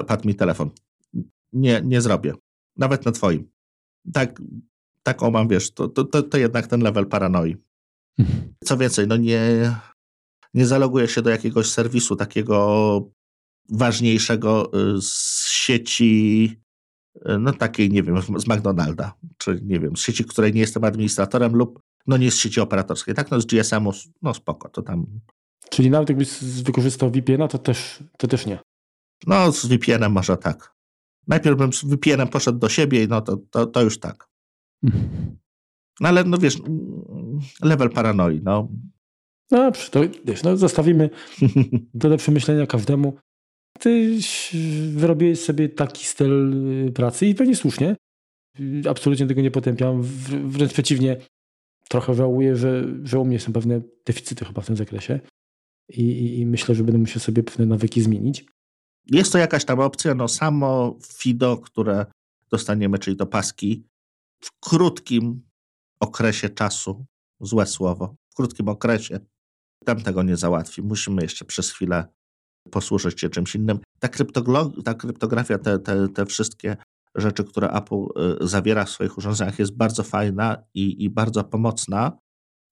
Padł mi telefon. Nie, nie zrobię. Nawet na twoim. Tak, taką mam, wiesz, to, to, to, to jednak ten level paranoi. Co więcej, no nie, nie zaloguję się do jakiegoś serwisu takiego ważniejszego y, z sieci no takiej, nie wiem, z McDonalda, czy nie wiem, z sieci, której nie jestem administratorem lub no nie z sieci operatorskiej. Tak, no z GSM-u, no spoko, to tam... Czyli nawet jakbyś wykorzystał VPN-a, to też, to też nie? No z VPN-em może tak. Najpierw bym z VPN-em poszedł do siebie, no to, to, to już tak. No ale no wiesz, level paranoi, no. No, to wiesz, no zostawimy to do przemyślenia każdemu. Ty wyrobiłeś sobie taki styl y, pracy i pewnie słusznie. Absolutnie tego nie potępiam. Wręcz przeciwnie, trochę żałuję, że, że u mnie są pewne deficyty chyba w tym zakresie. I, i, myślę, że będę musiał sobie pewne nawyki zmienić. Jest to jakaś tam opcja, no samo FIDO, które dostaniemy, czyli to paski, w krótkim okresie czasu, złe słowo, w krótkim okresie, tam tego nie załatwi. Musimy jeszcze przez chwilę posłużyć się czymś innym. Ta, ta kryptografia, te, te, te wszystkie rzeczy, które Apple y, zawiera w swoich urządzeniach, jest bardzo fajna i, i bardzo pomocna.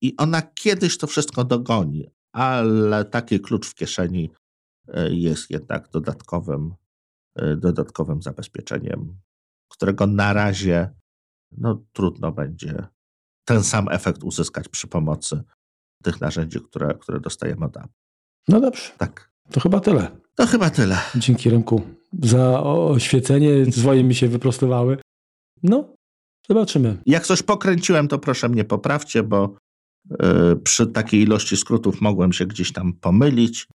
I ona kiedyś to wszystko dogoni, ale taki klucz w kieszeni y, jest jednak dodatkowym, y, dodatkowym zabezpieczeniem, którego na razie no, trudno będzie ten sam efekt uzyskać przy pomocy tych narzędzi, które, które dostajemy od Apple. No dobrze. Tak. To chyba tyle. To chyba tyle. Dzięki Remku za oświecenie. Swoje mi się wyprostowały. No, zobaczymy. Jak coś pokręciłem, to proszę mnie poprawcie, bo przy takiej ilości skrótów mogłem się gdzieś tam pomylić.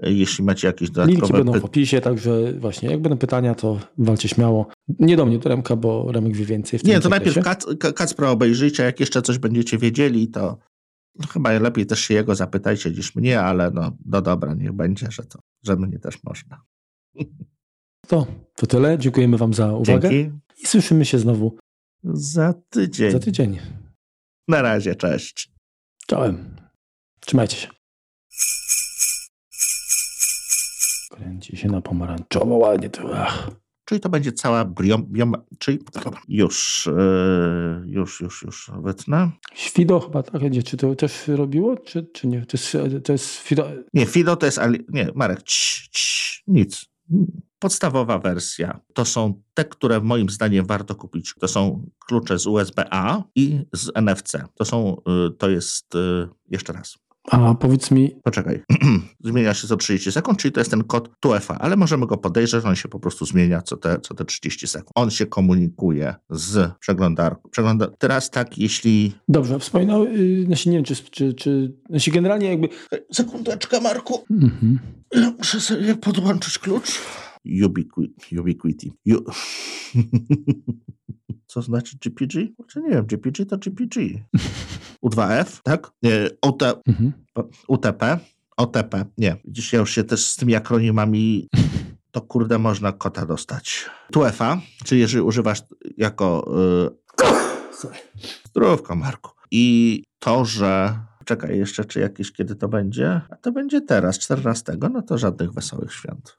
Jeśli macie jakieś dodatkowe... Linki będą w opisie, także właśnie jak będą pytania, to walcie śmiało. Nie do mnie, do Remka, bo Remek wie więcej. Nie, to najpierw Kacpro obejrzyjcie, jak jeszcze coś będziecie wiedzieli, to no, chyba lepiej też się jego zapytajcie niż mnie, ale no, no dobra, niech będzie, że to, że mnie też można. To, to tyle. Dziękujemy Wam za uwagę. Dzięki. I słyszymy się znowu za tydzień. Za tydzień. Na razie, cześć. Czołem. Trzymajcie się. Kręci się na pomarańczowo ładnie to. Ach. Czyli to będzie cała bioma, czyli już, yy, już, już, już wytnę. Fido chyba tak będzie. Czy to też robiło, czy, czy nie? To jest, to jest Fido. Nie, Fido to jest, nie, Marek, cii, cii, nic. Podstawowa wersja to są te, które moim zdaniem warto kupić. To są klucze z USB-A i z NFC. To są, y, to jest, y, jeszcze raz, a powiedz mi. Poczekaj. zmienia się co 30 sekund, czyli to jest ten kod TUEFA, ale możemy go podejrzeć, on się po prostu zmienia co te, co te 30 sekund. On się komunikuje z przeglądarką. Przegląda... Teraz tak, jeśli. Dobrze, wspominał, yy, znaczy nie wiem, czy, czy, czy znaczy generalnie jakby. Sekundeczkę, Marku. Mhm. Ja muszę sobie podłączyć klucz. Ubiquity. U... Co znaczy GPG? Czy nie wiem, GPG to GPG. U2F, tak? UT, mhm. UTP, OTP. Nie, dziś ja już się też z tymi akronimami to kurde można kota dostać. TUEFA, czyli jeżeli używasz jako yy, zdrówko Marku. I to, że czekaj jeszcze, czy jakieś kiedy to będzie? A to będzie teraz, 14, no to żadnych wesołych świąt.